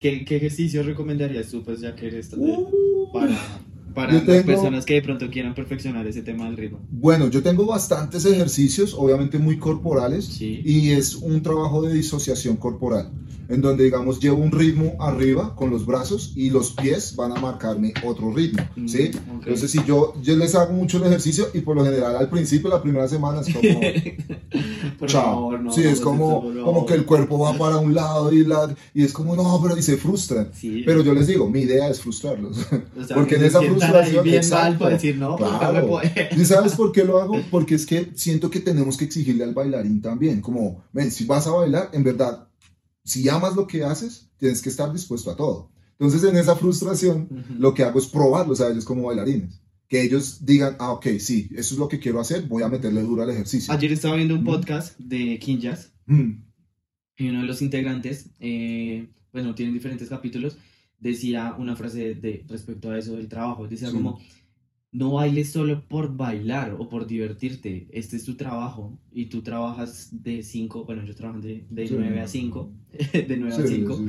¿Qué, qué ejercicio recomendarías tú, pues ya que eres Uh, para, para yo las tengo- personas que de pronto quieran perfeccionar ese tema del ritmo? Bueno, yo tengo bastantes ejercicios, obviamente muy corporales, Sí. y es un trabajo de disociación corporal, en donde, digamos, llevo un ritmo arriba con los brazos y los pies van a marcarme otro ritmo, Mm, ¿sí? ok. Entonces, si yo, yo les hago mucho el ejercicio y por lo general al principio, la primera semana es como... Por Chao. favor, no. sí, es como, por como favor. que el cuerpo va para un lado y, la, y es como, no, pero y se frustran. Sí. Pero yo les digo, mi idea es frustrarlos. O sea, porque que en esa ahí frustración, bien mal exacto. para decir, no, Claro. ¿Y sabes por qué lo hago? Porque es que siento que tenemos que exigirle al bailarín también. Como, ven, si vas a bailar, en verdad, si amas lo que haces, tienes que estar dispuesto a todo. Entonces, en esa frustración, Ujú. lo que hago es probarlos a ellos como bailarines. Que ellos digan, ah, ok, sí, eso es lo que quiero hacer, voy a meterle duro al ejercicio. Ayer estaba viendo un podcast de Kinjas Mm, y uno de los integrantes, eh, bueno, tienen diferentes capítulos, decía una frase de, respecto a eso del trabajo. Decía Sí. como, no bailes solo por bailar o por divertirte. Este es tu trabajo y tú trabajas de 5, bueno, yo trabajo de, de Sí. 9 a 5, de 9 a sí, 5. sí.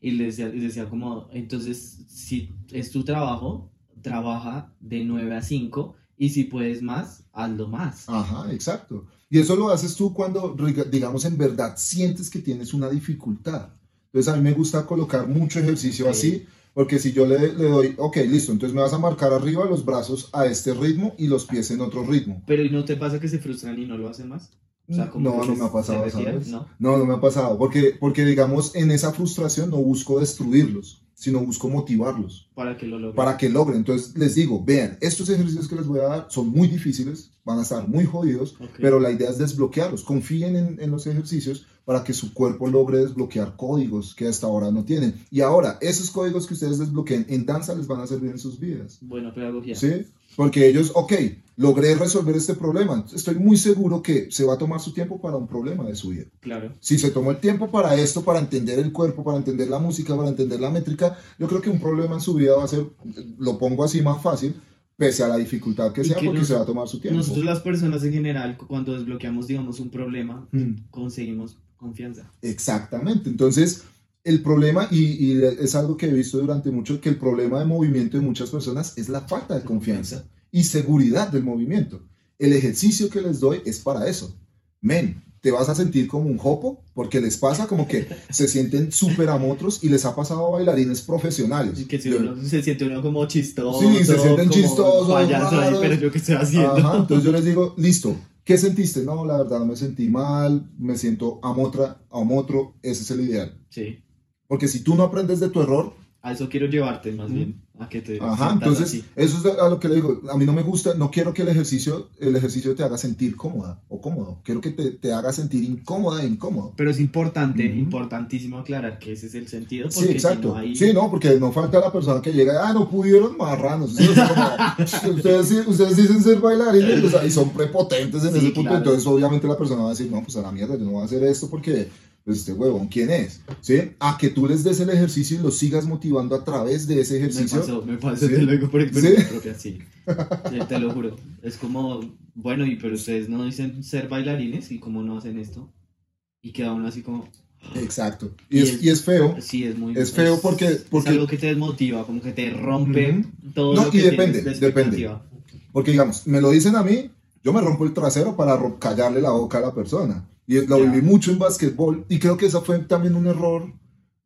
Y le decía, le decía como, entonces, si es tu trabajo, trabaja de 9 a 5 y si puedes más, hazlo más. Ajá, exacto. Y eso lo haces tú cuando, digamos, en verdad sientes que tienes una dificultad. Entonces a mí me gusta colocar mucho ejercicio así, porque si yo le, le doy, ok, listo, entonces me vas a marcar arriba los brazos a este ritmo y los pies en otro ritmo. Pero ¿y no te pasa que se frustran y no lo hacen más? O sea, como no, no me ha pasado, ¿sabes? ¿no? No, no me ha pasado, porque, porque digamos, en esa frustración no busco destruirlos, sino busco motivarlos. Para que lo logren. para que logren. Entonces les digo, vean, estos ejercicios que les voy a dar son muy difíciles, van a estar muy jodidos, pero la idea es desbloquearlos. Confíen en, en los ejercicios para que su cuerpo logre desbloquear códigos que hasta ahora no tienen. Y ahora, esos códigos que ustedes desbloqueen en danza les van a servir en sus vidas. Buena pedagogía. ¿Sí? Porque ellos, ok, logré resolver este problema. Estoy muy seguro que se va a tomar su tiempo para un problema de su vida. Claro. Si se tomó el tiempo para esto, para entender el cuerpo, para entender la música, para entender la métrica, yo creo que un problema en su vida va a ser, lo pongo así más fácil, pese a la dificultad que sea, que porque nos- se va a tomar su tiempo. Nosotros las personas en general, cuando desbloqueamos, digamos, un problema, Mm, conseguimos confianza. Exactamente. Entonces, el problema, y, y es algo que he visto durante mucho, que el problema de movimiento de muchas personas es la falta de confianza y seguridad del movimiento. El ejercicio que les doy es para eso. Men, te vas a sentir como un jopo, porque les pasa como que se sienten súper amotros y les ha pasado a bailarines profesionales. Y que si Yo- uno, se siente uno como chistoso. Sí, se sienten chistosos, payaso ahí, pero yo qué estoy haciendo. Ajá, entonces yo les digo, listo, ¿qué sentiste? No, la verdad me sentí mal, me siento amotra, amotro, ese es el ideal. Sí. Porque si tú no aprendes de tu error, A eso quiero llevarte, más bien. A que te ajá, entonces así. eso es a lo que le digo, a mí no me gusta, no quiero que el ejercicio, el ejercicio te haga sentir cómoda o cómodo, quiero que te, te haga sentir incómoda e incómodo. Pero es importante, importantísimo aclarar que ese es el sentido. Sí, exacto. Si no hay... Sí, no, porque no falta la persona que llega, ah, no pudieron marranos. Como, ustedes, ustedes dicen ser bailarines o sea, y son prepotentes en Sí, ese punto, claro. entonces obviamente la persona va a decir, no, pues a la mierda, yo no voy a hacer esto porque, pues este huevón, ¿quién es? ¿Sí? A que tú les des el ejercicio y los sigas motivando a través de ese Me ejercicio. pasó, me pasó, ¿Sí? te lo digo por experiencia ¿Sí? propia, sí. Sí, Te lo juro. Es como, bueno, y pero ustedes no dicen ser bailarines y cómo no hacen esto. Y queda uno así como, Exacto. Y, Y es, es- y es feo. sí, es muy... Es feo porque- porque- Es algo que te desmotiva, como que te rompe Ujú. todo No, lo y que depende, tienes de depende. Porque digamos, me lo dicen a mí, yo me rompo el trasero para callarle la boca a la persona. Y lo Ya. viví mucho en básquetbol y creo que eso fue también un error.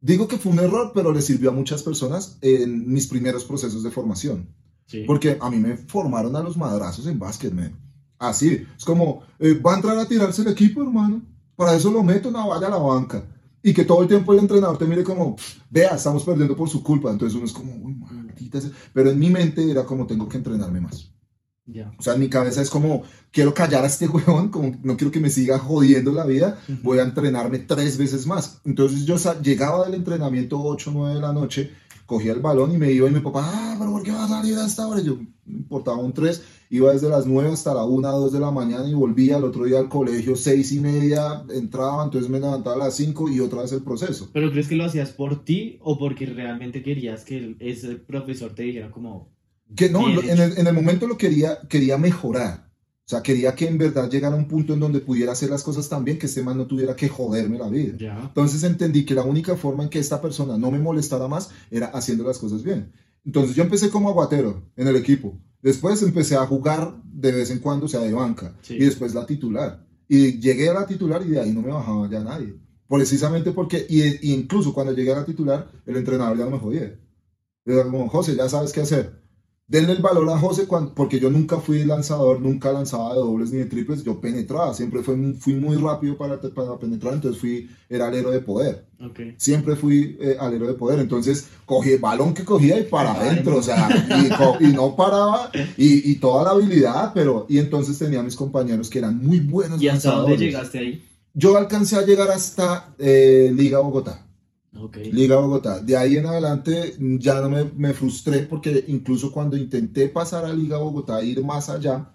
Digo que fue un error, pero le sirvió a muchas personas en mis primeros procesos de formación. Sí. Porque a mí me formaron a los madrazos en básquet, man. Así, es como, eh, va a entrar a tirarse el equipo, hermano. Para eso lo meto, no vaya a la banca. Y que todo el tiempo el entrenador te mire como, vea, estamos perdiendo por su culpa. Entonces uno es como, uy, maldita sea". Pero en mi mente era como, tengo que entrenarme más. Ya. O sea, en mi cabeza es como, quiero callar a este huevón, como no quiero que me siga jodiendo la vida, voy a entrenarme tres veces más. Entonces yo llegaba del entrenamiento 8 o 9 de la noche, cogía el balón y me iba y mi papá, ah, pero ¿por qué vas a salir a esta hora? Yo, no importaba un 3, iba desde las 9 hasta la 1, 2 de la mañana y volvía al otro día al colegio, 6 y media, entraba, entonces me levantaba a las 5 y otra vez el proceso. ¿Pero crees que lo hacías por ti o porque realmente querías que ese profesor te dijera como... Que no, en el, en el momento lo quería, quería mejorar. O sea, quería que en verdad llegara a un punto en donde pudiera hacer las cosas tan bien que este man no tuviera que joderme la vida. Ya. Entonces entendí que la única forma en que esta persona no me molestara más era haciendo las cosas bien. Entonces yo empecé como aguatero en el equipo. Después empecé a jugar de vez en cuando, o sea, de banca. Sí. Y después la titular. Y llegué a la titular y de ahí no me bajaba ya nadie. Precisamente porque, y, y incluso cuando llegué a la titular, el entrenador ya no me jodía. Era como, José, ya sabes qué hacer. Denle el valor a José cuando, porque yo nunca fui lanzador, nunca lanzaba de dobles ni de triples, yo penetraba, siempre fui, muy- fui muy rápido para, para penetrar, entonces fui, era alero de poder siempre fui eh, alero de poder. Entonces, cogí el balón que cogía y para adentro, o sea, y, no paraba, y, y toda la habilidad, pero, y entonces tenía mis compañeros que eran muy buenos. ¿Y hasta dónde lanzadores. llegaste ahí? Yo alcancé a llegar hasta eh, Liga Bogotá. Liga Bogotá. De ahí en adelante ya no me, me frustré porque incluso cuando intenté pasar a Liga Bogotá, ir más allá,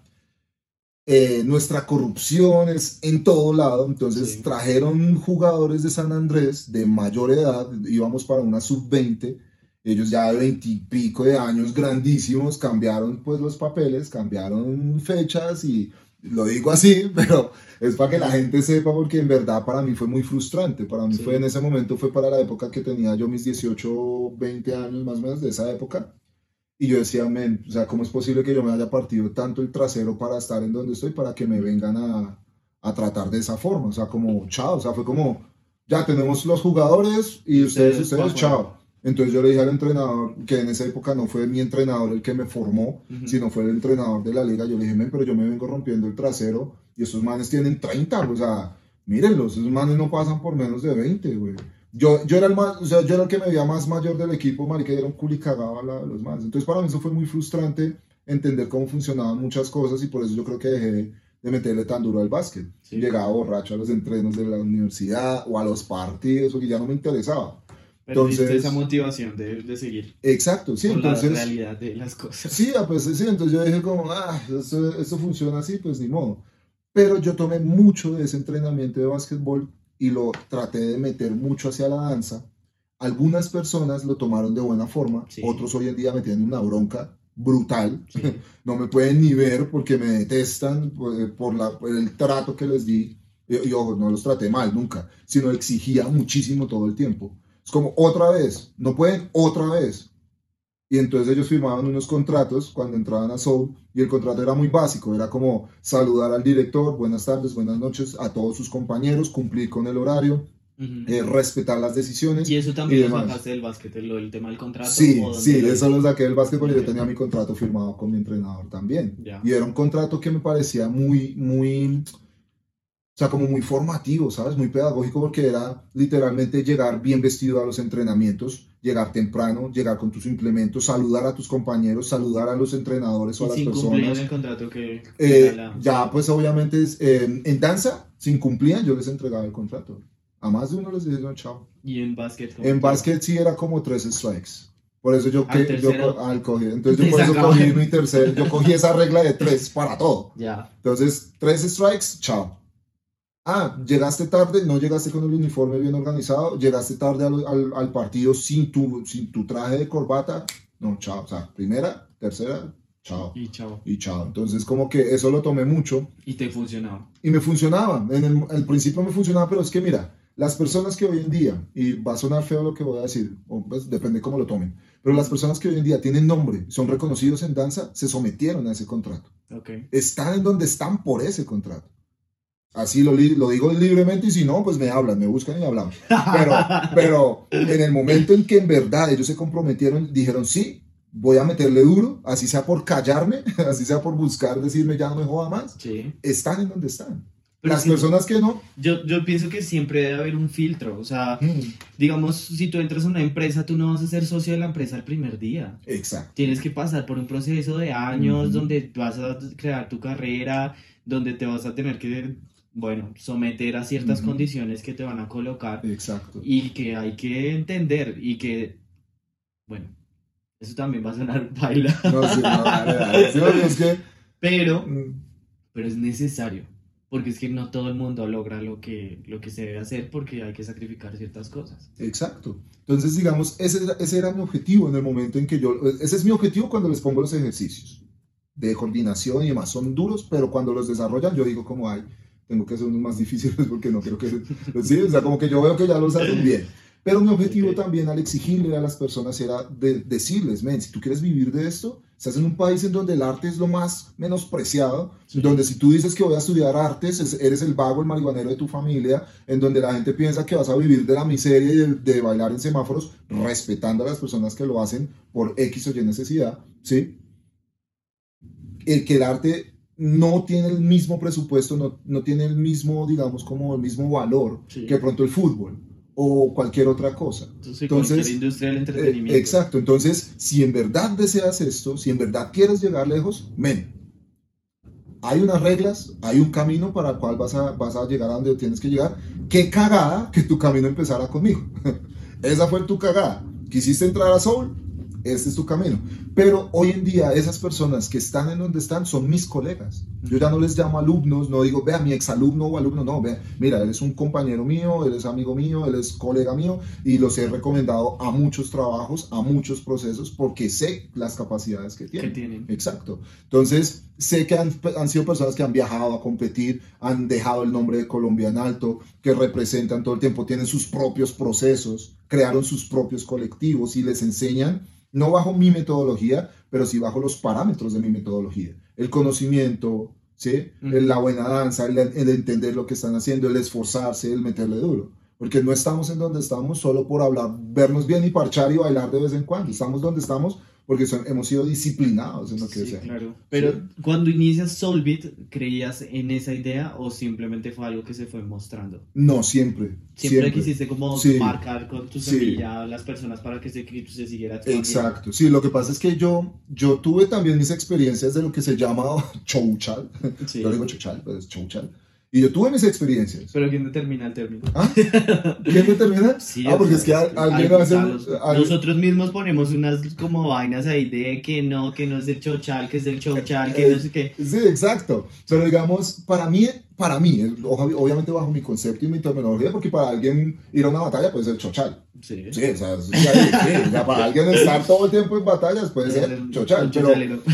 eh, nuestra corrupción es en todo lado. Entonces Sí. trajeron jugadores de San Andrés de mayor edad, íbamos para una sub-20. Ellos ya de veintipico de años, grandísimos, cambiaron pues los papeles, cambiaron fechas y lo digo así, pero es para que la gente sepa porque en verdad para mí fue muy frustrante. Para mí Sí. fue en ese momento, fue para la época que tenía yo mis 18, 20 años más o menos de esa época. Y yo decía, men, o sea, ¿cómo es posible que yo me haya partido tanto el trasero para estar en donde estoy para que me vengan a, a tratar de esa forma? O sea, como, chao, o sea, fue como, ya tenemos los jugadores y ustedes, Ustedes, ustedes, chao. Entonces yo le dije al entrenador, que en esa época no fue mi entrenador el que me formó, sino fue el entrenador de la liga. Yo le dije, men, pero yo me vengo rompiendo el trasero y esos manes tienen 30, o sea, mírenlos, esos manes no pasan por menos de 20, güey. Yo, yo era el más, o sea, yo era el que me veía más mayor del equipo, marica, y era un culicagado a la- los manes. Entonces para mí eso fue muy frustrante entender cómo funcionaban muchas cosas y por eso yo creo que dejé de meterle tan duro al básquet. Sí. Llegaba borracho a los entrenos de la universidad o a los partidos, porque ya no me interesaba. Perdiste Entonces- esa motivación de, de seguir Exacto, sí, entonces... la realidad de las cosas. Sí, ah, pues sí, entonces yo dije como, ah, esto, esto funciona así, pues ni modo. Pero yo tomé mucho de ese entrenamiento de básquetbol y lo traté de meter mucho hacia la danza. Algunas personas lo tomaron de buena forma, Sí. otros hoy en día me tienen una bronca brutal. Sí. No me pueden ni ver porque me detestan por, por la, por el trato que les di. Y, y ojo, no los traté mal nunca, sino exigía muchísimo todo el tiempo. Es como otra vez, no pueden otra vez. Y entonces ellos firmaban unos contratos cuando entraban a Soul y el contrato era muy básico, era como saludar al director, buenas tardes, buenas noches a todos sus compañeros, cumplir con el horario, eh, respetar las decisiones. y eso también y lo sacaste del básquet, lo del tema del contrato. Sí, ¿o dónde sí, eso lo saqué del básquetbol y yo tenía mi contrato firmado con mi entrenador también. Ya. Y era un contrato que me parecía muy, muy, sea, como muy formativo, ¿sabes? Muy pedagógico porque era literalmente llegar bien vestido a los entrenamientos, llegar temprano, llegar con tus implementos, saludar a tus compañeros, saludar a los entrenadores o a las sin personas. el contrato que... Eh, la- ya, pues obviamente es, eh, en danza, sin cumplían, yo les entregaba el contrato. A más de uno les dije, no, chao. Y en básquet. ¿cómo En básquet sí era como tres strikes. Por eso yo, que, yo al. Entonces yo por eso cogí mi tercer, yo cogí esa regla de tres para todo. Ya. Entonces, tres strikes, chao. Ah, llegaste tarde, no llegaste con el uniforme bien organizado, llegaste tarde al, al- al partido sin tu, sin tu traje de corbata, no, chao. O sea, primera, tercera, chao. Y chao. Y chao. Entonces, como que eso lo tomé mucho Y te funcionaba. y me funcionaba. En el, al principio me funcionaba, pero es que mira, las personas que hoy en día, y va a sonar feo lo que voy a decir, o pues depende cómo lo tomen, pero las personas que hoy en día tienen nombre, son reconocidos en danza, se sometieron a ese contrato. Ok. Están en donde están por ese contrato. Así lo, lo digo libremente y si no, pues me hablan, me buscan y hablamos. Pero, pero en el momento en que en verdad ellos se comprometieron, dijeron, sí, voy a meterle duro, así sea por callarme, así sea por buscar decirme ya no me joda más, Sí. están en donde están. Pero Las que personas que no, yo, yo pienso que siempre debe haber un filtro. O sea, mm, digamos, si tú entras a una empresa, tú no vas a ser socio de la empresa el primer día. exacto. Tienes que pasar por un proceso de años Ujú. donde vas a crear tu carrera, donde te vas a tener que, bueno, someter a ciertas condiciones que te van a colocar Exacto. y que hay que entender y que, bueno, eso también va a sonar baila, No, sí, no, dale, dale. Sí, es que, pero, mm, pero es necesario, porque es que no todo el mundo logra lo que, lo que se debe hacer porque hay que sacrificar ciertas cosas. Exacto. Entonces, digamos, ese, era- ese era mi objetivo en el momento en que yo, ese es mi objetivo cuando les pongo los ejercicios. de coordinación y demás. Son duros, pero cuando los desarrollan yo digo como, ay, tengo que hacer unos más difíciles porque no quiero que... Sí, o sea, como que yo veo que ya los hacen bien. Pero mi objetivo también al exigirle a las personas era de decirles, men, si tú quieres vivir de esto, estás en un país en donde el arte es lo más menospreciado, donde si tú dices que voy a estudiar artes, eres el vago, el marihuanero de tu familia, en donde la gente piensa que vas a vivir de la miseria y de, bailar en semáforos, respetando a las personas que lo hacen por X o Y necesidad, ¿sí? El que el arte no tiene el mismo presupuesto, no, no tiene el mismo, digamos, como el mismo valor que pronto el fútbol o cualquier otra cosa. Entonces, industria del entretenimiento. Eh, exacto, entonces, si en verdad deseas esto, si en verdad quieres llegar lejos, men, hay unas reglas, hay un camino para el cual vas a, vas a llegar a donde tienes que llegar. Qué cagada que tu camino empezara conmigo. Esa fue tu cagada. Quisiste entrar a Soul, este es tu camino. Pero hoy en día esas personas que están en donde están son mis colegas. Yo ya no les llamo alumnos, no digo, vea, mi exalumno o alumno, no, vea, mira, él es un compañero mío, él es amigo mío, él es colega mío y los he recomendado a muchos trabajos, a muchos procesos porque sé las capacidades que tienen. Que tienen. Exacto. Entonces, sé que han, han, sido personas que han viajado a competir, han dejado el nombre de Colombia en alto, que representan todo el tiempo, tienen sus propios procesos, crearon sus propios colectivos y les enseñan no bajo mi metodología, pero sí bajo los parámetros de mi metodología. El conocimiento, ¿sí? la buena danza, el, entender lo que están haciendo, el esforzarse, el meterle duro. Porque no estamos en donde estamos solo por hablar, vernos bien y parchar y bailar de vez en cuando. Estamos donde estamos porque hemos sido disciplinados en lo que sí, claro. Pero cuando inicias Solvit, ¿creías en esa idea o simplemente fue algo que se fue mostrando? No, siempre. Siempre, quisiste como marcar con tu semilla a las personas para que ese cripto se siguiera Exacto. Sí, lo que pasa es que yo, yo tuve también mis experiencias de lo que se llama chouchal. Sí. Yo digo chouchal, pero es chouchal y yo tuve mis experiencias. Pero ¿quién determina el término? ¿Ah? ¿Quién determina? Sí, ah, porque es que alguien hace... Nosotros mismos ponemos unas como vainas ahí de que no, que no es el chochal, que es el chochal, que no sé qué. Sí, exacto. Pero digamos, para mí, para mí, obviamente bajo mi concepto y mi terminología, porque para alguien ir a una batalla puede ser chochal. Sí. Sí, o sea, sí, ya para alguien estar todo el tiempo en batallas puede ser chochal. Pero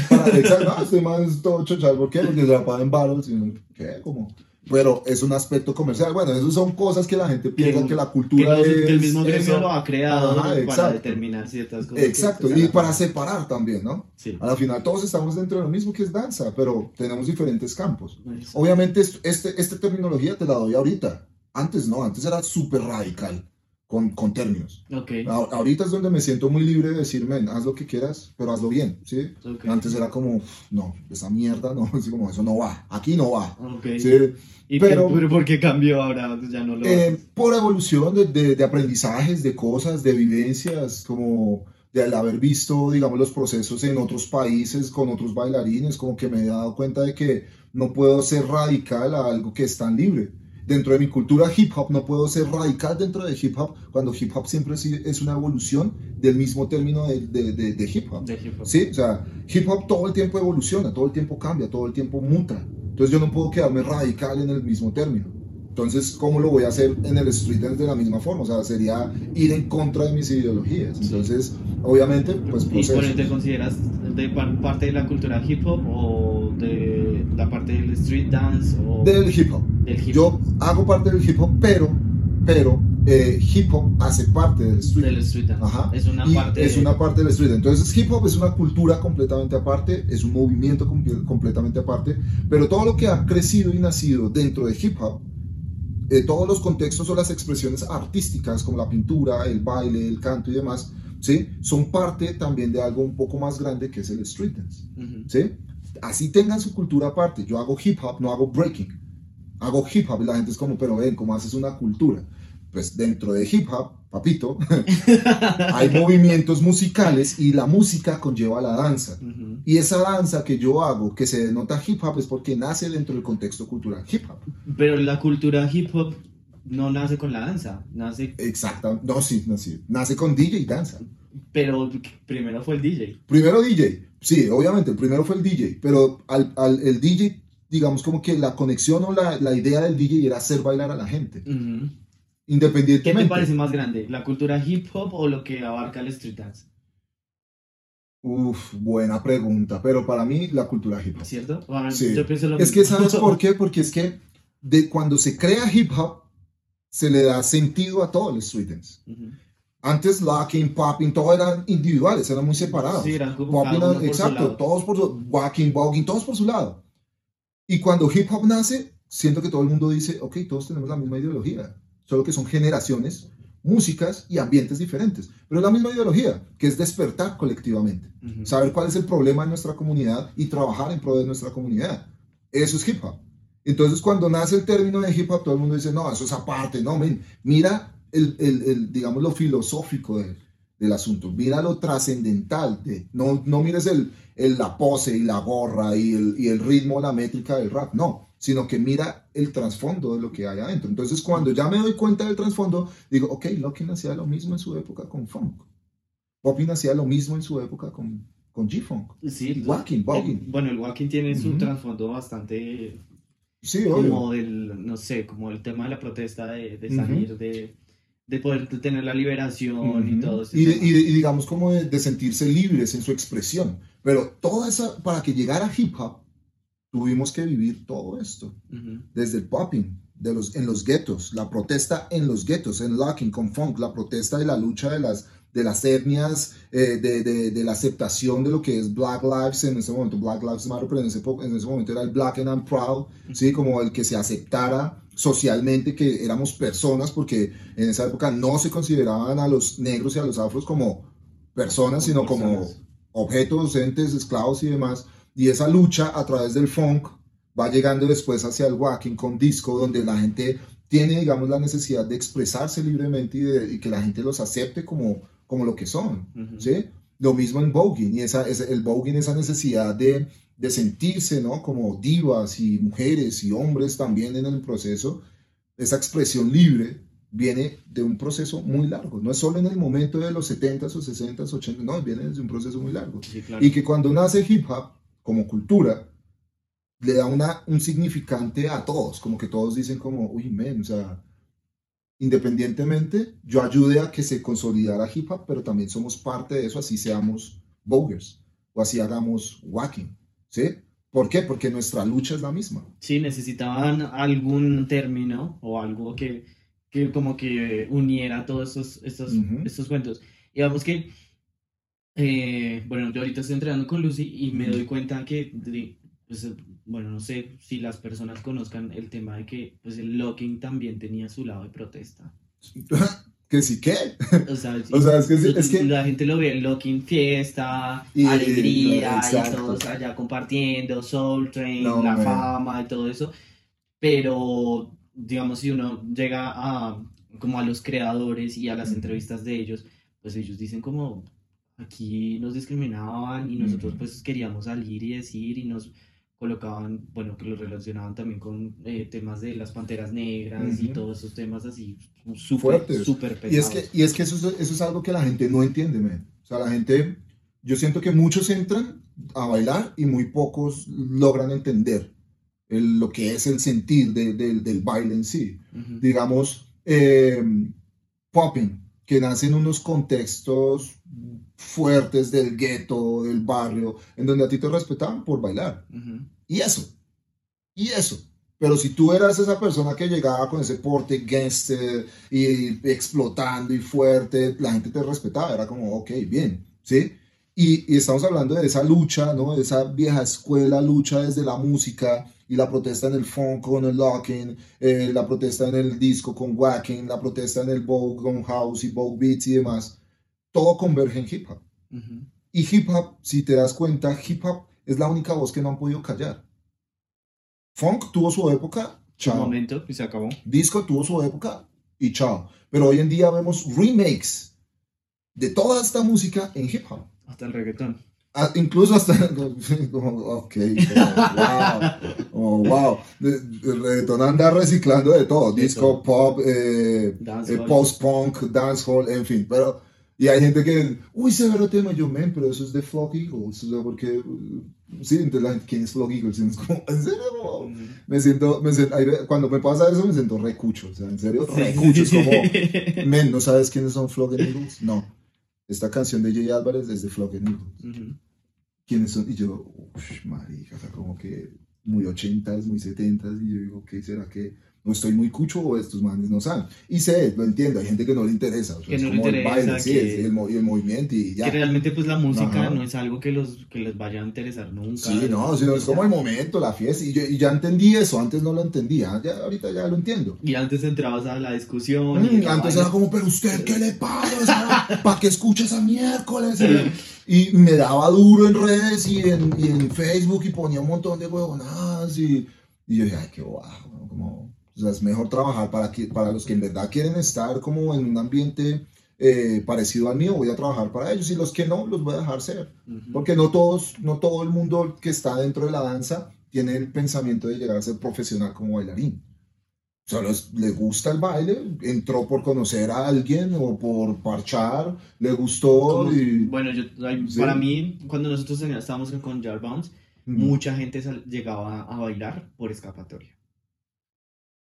para, exacto, no, estoy más todo chochal, ¿por qué? Porque se la pagan baros y ¿qué? ¿Cómo? Pero es un aspecto comercial. Bueno, eso son cosas que la gente piensa que, la cultura es. Que el mismo gremio lo ha creado para determinar ciertas cosas. Exacto, y para separar también, ¿no? Sí. A la final todos estamos dentro de lo mismo que es danza, pero tenemos diferentes campos. Obviamente, este, esta terminología te la doy ahorita. Antes no, antes era súper radical con, con términos. Okay. ahorita es donde me siento muy libre de decirme, haz lo que quieras, pero hazlo bien, ¿sí? Antes era como, no, esa mierda, no, así como, eso no va, aquí no va. ¿sí? ¿Y pero, pero por qué cambió ahora? Ya no lo eh, por evolución de, de, de, aprendizajes, de cosas, de vivencias, como de haber visto, digamos, los procesos en otros países con otros bailarines, como que me he dado cuenta de que no puedo ser radical a algo que es tan libre dentro de mi cultura hip hop no puedo ser radical dentro de hip hop cuando hip hop siempre es una evolución del mismo término de, de, de, hip hop. Sí, o sea, hip hop todo el tiempo evoluciona, todo el tiempo cambia, todo el tiempo muta. Entonces yo no puedo quedarme radical en el mismo término. Entonces, ¿cómo lo voy a hacer en el street dance de la misma forma? O sea, sería ir en contra de mis ideologías. Entonces, obviamente, pues... ¿Y por te consideras de parte de la cultura hip hop o de la parte del street dance? O... Del hip hop. Yo hago parte del hip hop, pero, pero eh, hip hop hace parte del street. Del street dance. Ajá. Es una parte. Es una parte del street. Entonces, hip hop es una cultura completamente aparte, es un movimiento completamente aparte, pero todo lo que ha crecido y nacido dentro de hip hop eh, todos los contextos o las expresiones artísticas como la pintura, el baile, el canto y demás, ¿sí? son parte también de algo un poco más grande que es el street dance. ¿sí? Así tengan su cultura aparte. Yo hago hip hop, no hago breaking. Hago hip hop y la gente es como, pero ven, ¿cómo haces una cultura? Pues dentro de hip hop papito, hay movimientos musicales y la música conlleva la danza. Y esa danza que yo hago, que se denota hip hop, es porque nace dentro del contexto cultural hip hop. Pero la cultura hip hop no nace con la danza, nace... Exacto, no, sí, nace, nace con DJ y danza. Pero primero fue el DJ. Primero DJ, sí, obviamente, primero fue el DJ, pero al, el DJ, digamos como que la conexión o la, la, idea del DJ era hacer bailar a la gente. Independientemente. ¿Qué te parece más grande, la cultura hip hop o lo que abarca el street dance? Uf, buena pregunta, pero para mí la cultura hip hop. ¿Cierto? Sí. Yo pienso lo Es mismo. que, ¿sabes por qué? Porque es que de cuando se crea hip hop, se le da sentido a todo el street dance. Antes locking, popping, todo eran individuales, eran muy separados. Sí, eran como Popping, cada uno por su exacto, lado. todos por su, walking, voguing, todos por su lado. Y cuando hip hop nace, siento que todo el mundo dice, ok, todos tenemos la misma ideología, solo que son generaciones, músicas y ambientes diferentes, pero es la misma ideología, que es despertar colectivamente, Ujú. saber cuál es el problema en nuestra comunidad y trabajar en pro de nuestra comunidad. Eso es hip hop. Entonces, cuando nace el término de hip hop, todo el mundo dice, no, eso es aparte, no, men, mira el, el, el, digamos, lo filosófico de- del asunto, mira lo trascendental, de, no, no mires el, el- la pose y la gorra y el, y el ritmo, la métrica del rap, no, sino que mira el trasfondo de lo que hay adentro. Entonces, cuando ya me doy cuenta del trasfondo, digo, ok, Locking hacía lo mismo en su época con funk, Poppin hacía lo mismo en su época con, con G-Funk. Sí, Walking, el- walking. bueno, el walking tiene su Ujú. trasfondo bastante Sí, obvio. como el, no sé, como el tema de la protesta de, de salir, de, de poder tener la liberación y todo ese Y, de- tema. y de- y digamos como de, de sentirse libres en su expresión. Pero toda esa, para que llegara hip hop, tuvimos que vivir todo esto. Ujú. Desde el popping, de los, en los guetos, la protesta en los guetos, en locking, con funk, la protesta de la lucha de las, de las etnias, eh, de, de- de la aceptación de lo que es Black Lives en ese momento, Black Lives Matter, pero en ese, en ese momento era el Black and I'm Proud, ¿sí? como el que se aceptara socialmente que éramos personas, porque en esa época no se consideraban a los negros y a los afros como personas, sino como objetos, entes, esclavos y demás. Y esa lucha a través del funk va llegando después hacia el walking con disco, donde la gente tiene, digamos, la necesidad de expresarse libremente y, de- y que la gente los acepte como, como lo que son. ¿sí? Lo mismo en voguing, y esa, ese- el voguing, esa necesidad de, de sentirse, ¿no? Como divas y mujeres y hombres también en el proceso, esa expresión libre viene de un proceso muy largo, no es solo en el momento de los 70s o 60s, 80s, no, viene desde un proceso muy largo. Sí, claro. Y que cuando nace hip hop como cultura, le da una, un significante a todos, como que todos dicen como, uy, men, o sea, independientemente, yo ayude a que se consolidara hip hop, pero también somos parte de eso, así seamos boggers o así hagamos wacking, ¿sí? ¿Por qué? Porque nuestra lucha es la misma. Sí, necesitaban algún término o algo que, que como que uniera todos estos, estos, estos cuentos. Y vamos que, eh, bueno, yo ahorita estoy entrenando con Lucy y me doy cuenta que, pues, bueno, no sé si las personas conozcan el tema de que pues, el locking también tenía su lado de protesta. que sí, ¿qué? O sea, O sea, es que- es que- la gente lo ve locking fiesta, Y- alegría, y todos allá compartiendo, Soul Train, No, la man. fama y todo eso. Pero, digamos, si uno llega a como a los creadores y a las Ujú. entrevistas de ellos, pues ellos dicen como aquí nos discriminaban y nosotros Ujú. pues queríamos salir y decir y nos colocaban, bueno, que lo relacionaban también con eh, temas de las panteras negras y todos esos temas así súper, súper pesados. Y es que, y es que eso, es- eso es algo que la gente no entiende, man. O sea, la gente, yo siento que muchos entran a bailar y muy pocos logran entender el- lo que es el sentir de- del- del baile en sí. Digamos, eh, popping, que nace en unos contextos fuertes del gueto, del barrio, en donde a ti te respetaban por bailar. Y eso. Y eso. Pero si tú eras esa persona que llegaba con ese porte gangster y explotando y fuerte, la gente te respetaba. Era como, ok, bien, ¿sí? Y, y estamos hablando de esa lucha, ¿no? De esa vieja escuela lucha desde la música y la protesta en el funk con el locking, eh, la protesta en el disco con wacking, la protesta en el vogue con house y vogue beats y demás. Todo converge en hip hop. Ujú. Y hip hop, si te das cuenta, hip hop es la única voz que no han podido callar. Funk tuvo su época, Un chao. momento y se acabó. Disco tuvo su época y chao. Pero hoy en día vemos remakes de toda esta música en hip hop. Hasta el reggaetón. Incluso hasta. como, ok, wow. Oh, wow. Reggaetón anda reciclando de todo: De disco, todo. pop, eh, eh, post-punk, dancehall, en fin. Pero, y hay gente que, uy, severo tema, yo, men, pero eso es de Flock Eagles. O sea, porque, uh, sí, entonces la gente, ¿quién es Flock Eagles? Es como, ¿en serio? No. Ujú. Me siento, me siento- ve- cuando me pasa eso, me siento recucho. O sea, en serio, recucho. Es como, men, ¿no sabes quiénes son Flock Eagles? No. esta canción de Jay Álvarez es de Flock Eagles. Ujú. ¿Quiénes son? Y yo, uff, marica, o sea, como que muy ochentas, muy setentas, y yo digo, ¿qué será que no estoy muy cucho o estos manes no saben? Y sé, lo entiendo, hay gente que no le interesa, o sea, Que es no le como el interesa, baile, sí, es el, el movimiento y ya. Que realmente pues la música Ajá. no es algo que los que les vaya a interesar nunca. Sí, no, sino es como el momento, la fiesta, y, yo- y ya entendí eso, antes no lo entendía, ya, ahorita ya lo entiendo. Y antes entrabas a la discusión. y Mm, antes era como, pero usted, ¿qué le pasa? ¿Para qué escucha esa miércoles? Y me daba duro en redes y en, y en Facebook y ponía un montón de huevonadas y, y yo dije, ay, qué como, o sea, es mejor trabajar para, que, para los que en verdad quieren estar como en un ambiente eh, parecido al mío, voy a trabajar para ellos y los que no, los voy a dejar ser. Porque no todos, no todo el mundo que está dentro de la danza tiene el pensamiento de llegar a ser profesional como bailarín. Solo es- le gusta el baile, entró por conocer a alguien o por parchar, le gustó y... Bueno, yo, Sí. para mí, cuando nosotros estábamos con- Jar Bounce, mucha gente llegaba a bailar por escapatoria.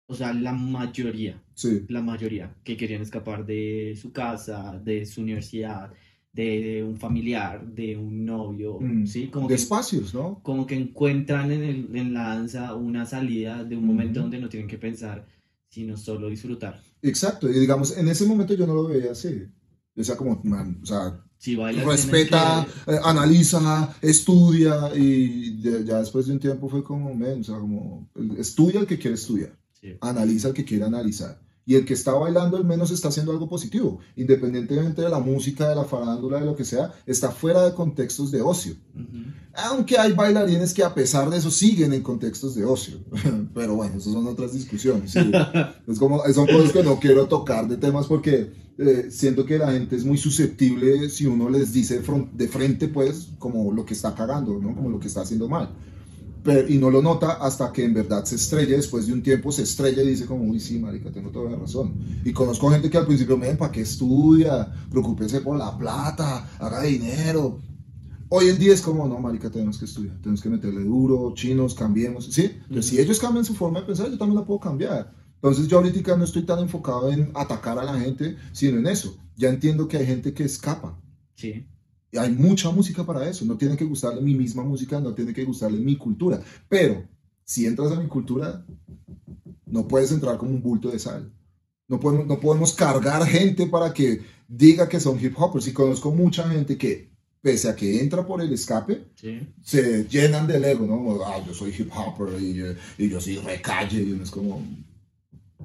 O sea, la mayoría, Sí, la mayoría que querían escapar de su casa, de su universidad, de un familiar, de un novio, Mm. ¿sí? Como de que, espacios, ¿no? como que encuentran en, el- en la danza una salida de un momento Ujú. donde no tienen que pensar, sino solo disfrutar. Exacto, y digamos, en ese momento yo no lo veía así. O sea, como, man, o sea, Si respeta, que- eh, analiza, estudia, y de- ya después de un tiempo fue como, men, o sea, como, estudia el que quiere estudiar. Sí. analiza el que quiere analizar. Y el que está bailando al menos está haciendo algo positivo, independientemente de la música, de la farándula, de lo que sea, está fuera de contextos de ocio. Aunque hay bailarines que a pesar de eso siguen en contextos de ocio. Pero bueno, esas son otras discusiones. sí. Es como, son cosas que no quiero tocar de temas porque eh, siento que la gente es muy susceptible si uno les dice de frente, pues, como lo que está cagando, ¿no? Como lo que está haciendo mal. Pero, y no lo nota hasta que en verdad se estrella, después de un tiempo se estrella y dice como, uy, sí, marica, tengo toda la razón. Y conozco gente que al principio me ¿para qué estudia? Preocúpese por la plata, haga dinero. Hoy en día es como, no, marica, tenemos que estudiar, tenemos que meterle duro, chinos, cambiemos, ¿sí? Entonces, si ellos cambian su forma de pensar, yo también la puedo cambiar. Entonces, yo ahorita no estoy tan enfocado en atacar a la gente, sino en eso. Ya entiendo que hay gente que escapa. Sí. Y hay mucha música para eso. No tiene que gustarle mi misma música, no tiene que gustarle mi cultura. Pero si entras a mi cultura, no puedes entrar como un bulto de sal. No podemos, no podemos cargar gente para que diga que son hip hoppers. Y conozco mucha gente que, pese a que entra por el escape, Sí. se llenan del ego, ¿no? Ah, yo soy hip hopper y, yo- y yo soy recalle. Y uno es como.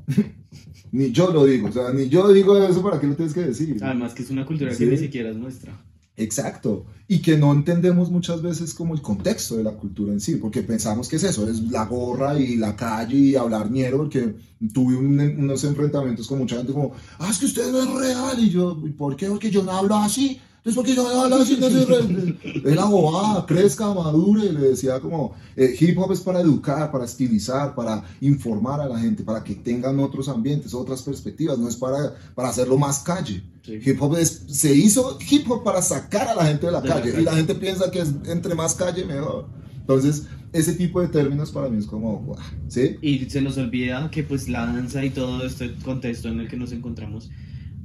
ni yo lo digo, o sea, ni yo digo eso, ¿para qué lo tienes que decir? Además que es una cultura Sí. que ni siquiera es nuestra. Exacto. Y que no entendemos muchas veces como el contexto de la cultura en sí, porque pensamos que es eso, es la gorra y la calle y hablar ñero, porque tuve un- unos enfrentamientos con mucha gente como, ah, es que usted no es real. Y yo, ¿y por qué? Porque yo no hablo así. Entonces, porque yo no soy real. Es la bobada, crezca, madure. Le decía como, eh, hip hop es para educar, para estilizar, para informar a la gente, para que tengan otros ambientes, otras perspectivas, no es para, para hacerlo más calle. Sí. Hip hop es- se hizo hip hop para sacar a la gente de la De la calle calle. y la gente piensa que es entre más calle mejor. Entonces, ese tipo de términos para mí es como, guau, ¿sí? Y se nos olvida que pues la danza y todo este contexto en el que nos encontramos,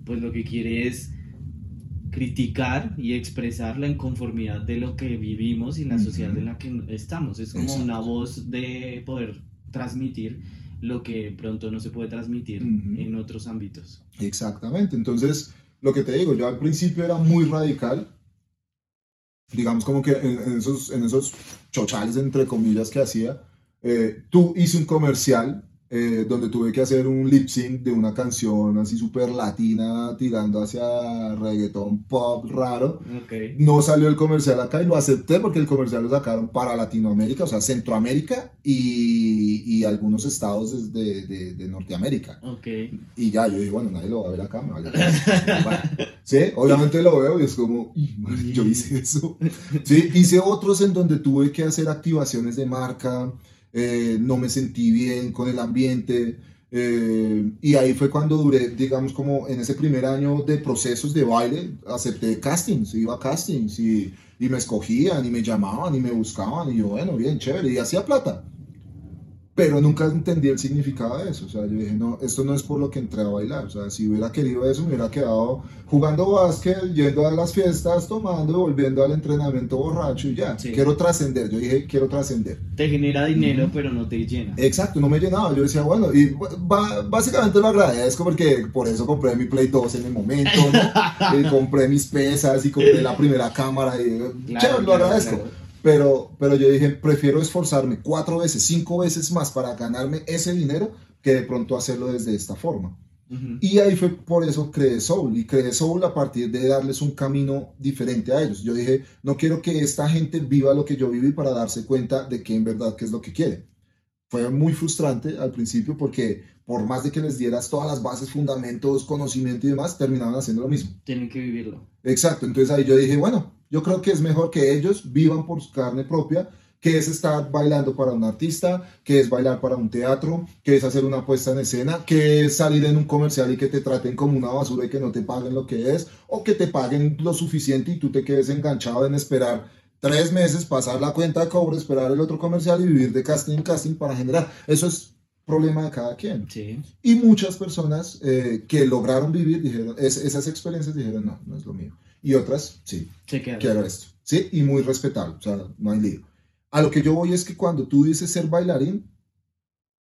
pues lo que quiere es criticar y expresar la inconformidad de lo que vivimos y la Ujú. sociedad en la que estamos. Es como Exacto. una voz de poder transmitir lo que pronto no se puede transmitir Ujú. en otros ámbitos. Exactamente. Entonces, lo que te digo, yo al principio era muy radical. Digamos como que en, en esos, en esos chochales, entre comillas, que hacía, eh, tú hice un comercial eh, donde tuve que hacer un lip sync de una canción así súper latina, tirando hacia reggaetón pop raro. Ok. No salió el comercial acá y lo acepté porque el comercial lo sacaron para Latinoamérica, o sea, Centroamérica y, y algunos estados de, de- de Norteamérica. Ok. Y ya, yo dije, bueno, nadie lo va a ver acá, me vale. Sí, obviamente lo veo y es como, "Ih, madre, yo hice eso. Sí, hice otros en donde tuve que hacer activaciones de marca, eh, no me sentí bien con el ambiente. eh, y ahí fue cuando duré, digamos, como en ese primer año de procesos de baile, acepté castings, iba a castings y, y me escogían y me llamaban y me buscaban y yo, bueno, bien, chévere, y hacía plata. Pero nunca entendí el significado de eso. O sea, yo dije, no, esto no es por lo que entré a bailar. O sea, si hubiera querido eso, me hubiera quedado jugando básquet, yendo a las fiestas, tomando, volviendo al entrenamiento borracho y ya. Sí. Quiero trascender. Yo dije, quiero trascender. Te genera dinero, pero no te llena. Exacto, no me llenaba. Yo decía, bueno, y básicamente lo agradezco porque por eso compré mi Play 2 en el momento, ¿no? y compré mis pesas y compré la primera cámara y Claro, chévere, lo claro, agradezco. claro. Pero, pero yo dije, prefiero esforzarme cuatro veces, cinco veces más para ganarme ese dinero que de pronto hacerlo desde esta forma. Ujú. Y ahí fue por eso creé Soul. Y creé Soul a partir de darles un camino diferente a ellos. Yo dije, no quiero que esta gente viva lo que yo viví para darse cuenta de que en verdad qué es lo que quiere. Fue muy frustrante al principio porque por más de que les dieras todas las bases, fundamentos, conocimiento y demás, terminaban haciendo lo mismo. Tienen que vivirlo. Exacto, entonces ahí yo dije, bueno, yo creo que es mejor que ellos vivan por su carne propia, que es estar bailando para un artista, que es bailar para un teatro, que es hacer una puesta en escena, que es salir en un comercial y que te traten como una basura y que no te paguen lo que es, o que te paguen lo suficiente y tú te quedes enganchado en esperar tres meses, pasar la cuenta de cobro, esperar el otro comercial y vivir de casting en casting para generar. Eso es problema de cada quien. Sí. Y muchas personas eh, que lograron vivir dijeron, es- esas experiencias dijeron, no, no es lo mío. Y otras, sí, Se queda. quiero esto. Sí, y muy respetable, o sea, no hay lío. A lo que yo voy es que cuando tú dices ser bailarín,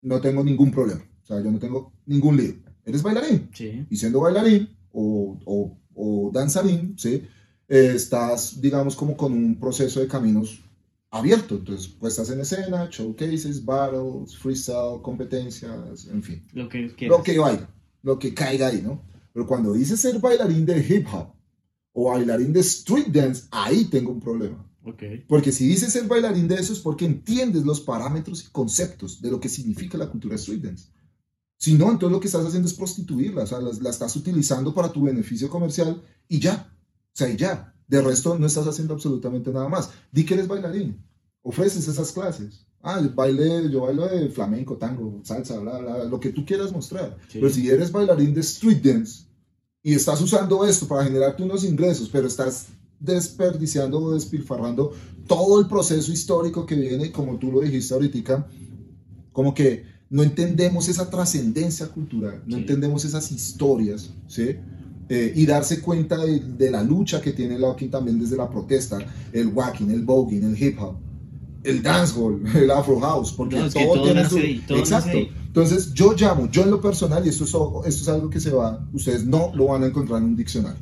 no tengo ningún problema. O sea, yo no tengo ningún lío. Eres bailarín. Sí. Y siendo bailarín o, o, o danzarín, ¿sí? Eh, estás, digamos, como con un proceso de caminos abierto. Entonces, puestas en escena, showcases, battles, freestyle, competencias, en fin Lo que quieras. lo que vaya, lo que caiga ahí, ¿no? Pero cuando dices ser bailarín de hip hop o bailarín de street dance, ahí tengo un problema. Ok. Porque si dices ser bailarín de eso es porque entiendes los parámetros y conceptos de lo que significa la cultura street dance. Si no, entonces lo que estás haciendo es prostituirla, o sea, la, la estás utilizando para tu beneficio comercial y ya. O sea, y ya. De resto, no estás haciendo absolutamente nada más. Di que eres bailarín. Ofreces esas clases. Ah, yo baile, yo bailo de flamenco, tango, salsa, bla, bla, bla, lo que tú quieras mostrar. Sí. Pero si eres bailarín de street dance y estás usando esto para generarte unos ingresos, pero estás desperdiciando o despilfarrando todo el proceso histórico que viene, como tú lo dijiste ahorita, como que no entendemos esa trascendencia cultural, no Sí. entendemos esas historias, ¿sí? Eh, y darse cuenta de, de la lucha que tiene el locking también desde la protesta, el walking, el voguing, el hip hop, el dancehall, el afro house, porque No, todo, todo tiene nace su... todo Exacto. Entonces yo llamo, yo en lo personal, y esto es, esto es algo que se va, ustedes no lo van a encontrar en un diccionario.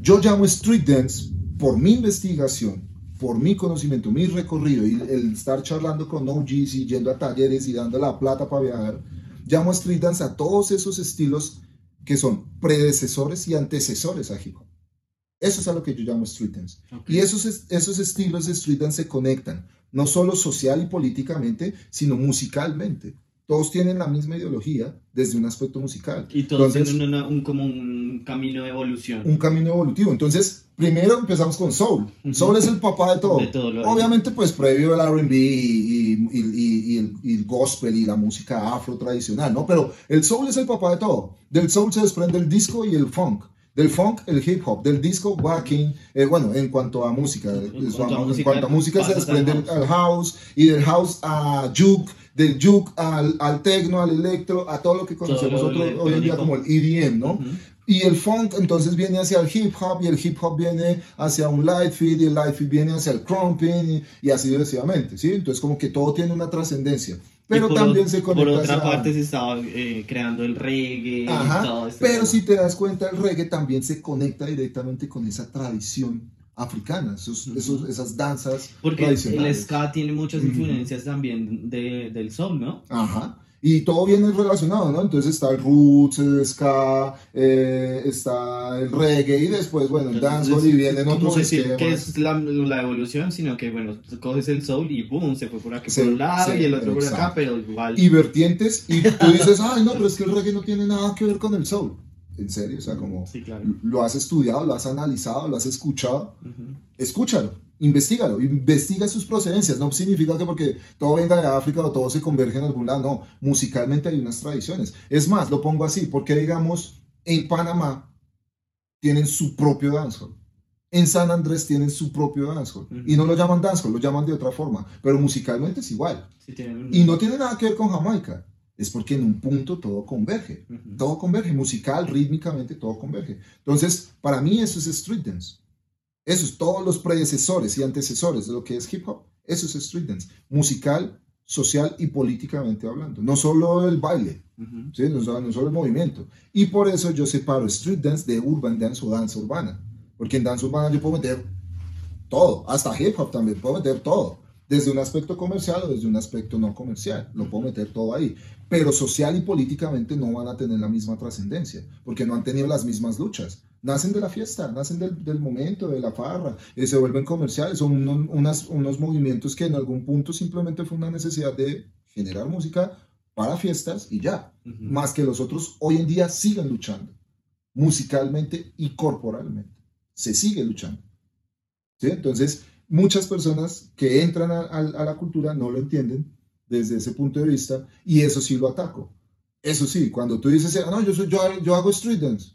Yo llamo street dance por mi investigación, por mi conocimiento, mi recorrido y el estar charlando con OGs y yendo a talleres y dando la plata para viajar. Llamo street dance a todos esos estilos que son predecesores y antecesores a hip hop. Eso es a lo que yo llamo street dance. Ok. Y esos, es- esos estilos de street dance se conectan, no solo social y políticamente, sino musicalmente. Todos tienen la misma ideología desde un aspecto musical. Y todos Entonces, tienen una- un, como un camino de evolución. un camino evolutivo. Entonces, primero empezamos con Soul. Ujú. Soul es el papá de todo. De todo lo- Obviamente, pues previo el RB y, el, y el gospel y la música afro tradicional, ¿no? Pero el Soul es el papá de todo. Del Soul se desprende el disco y el funk. Del funk, el hip hop. Del disco, walking. eh, bueno, en cuanto a música. En cuanto a en música, cuanto a música se al desprende el, al house. Y del house a juke. Del juke al, al techno, al electro, a todo lo que conocemos lo otro- hoy en día como el EDM, ¿no? Ujú. Y el funk entonces viene hacia el hip hop y el hip hop viene hacia un light feed y el light feed viene hacia el crumping y, y así sucesivamente, ¿sí? Entonces como que todo tiene una trascendencia. Pero Y también o- se conecta Por otra parte se estaba eh, creando el reggae y Ajá, todo esto. pero si te das cuenta el reggae también se conecta directamente con esa tradición africana, esos, esas danzas Porque el ska tiene muchas influencias también de, del soul, ¿no? Ajá. Y todo viene relacionado, ¿no? Entonces está el roots, el ska, eh, está el reggae y después, bueno, el dancehall y vienen ¿Cómo otros decir esquemas. que es la, la evolución, sino que, bueno, coges el soul y boom, se fue por aquí Sí, por un lado sí, y el otro por acá, pero igual. y vertientes y tú dices, ay, no, pero es que el reggae no tiene nada que ver con el soul. En serio, o sea, como Sí, claro. lo has estudiado, lo has analizado, lo has escuchado, escúchalo, investigalo, investiga sus procedencias. No significa que porque todo venga de África o todo se converge en algún lado, no, musicalmente hay unas tradiciones. Es más, lo pongo así, porque digamos, en Panamá tienen su propio dancehall. En San Andrés tienen su propio dancehall. Y no lo llaman dancehall, lo llaman de otra forma. Pero musicalmente es igual. Y no tiene nada que ver con Jamaica. Es porque en un punto todo converge. Todo converge. Musical, rítmicamente, todo converge. Entonces, para mí eso es street dance. Eso es todos los predecesores y antecesores de lo que es hip hop. Eso es street dance. Musical, social y políticamente hablando. No solo el baile, ¿sí? no, solo, no, solo, el movimiento. Y por eso yo separo street dance de urban dance o danza urbana. Porque en danza urbana yo puedo meter todo, hasta hip hop también, puedo meter todo. Desde un aspecto comercial o desde un aspecto no comercial. Lo puedo meter todo ahí. Pero social y políticamente no van a tener la misma trascendencia, porque no han tenido las mismas luchas nacen de la fiesta, nacen del, del momento, de la farra, y se vuelven comerciales, son unos, unos movimientos que en algún punto simplemente fue una necesidad de generar música para fiestas y ya, más que los otros hoy en día siguen luchando, musicalmente y corporalmente, se sigue luchando. ¿Sí? Entonces, muchas personas que entran a, a, la cultura no lo entienden desde ese punto de vista y eso sí lo ataco. Eso sí, cuando tú dices, ah, no, yo, soy, yo, yo hago street dance,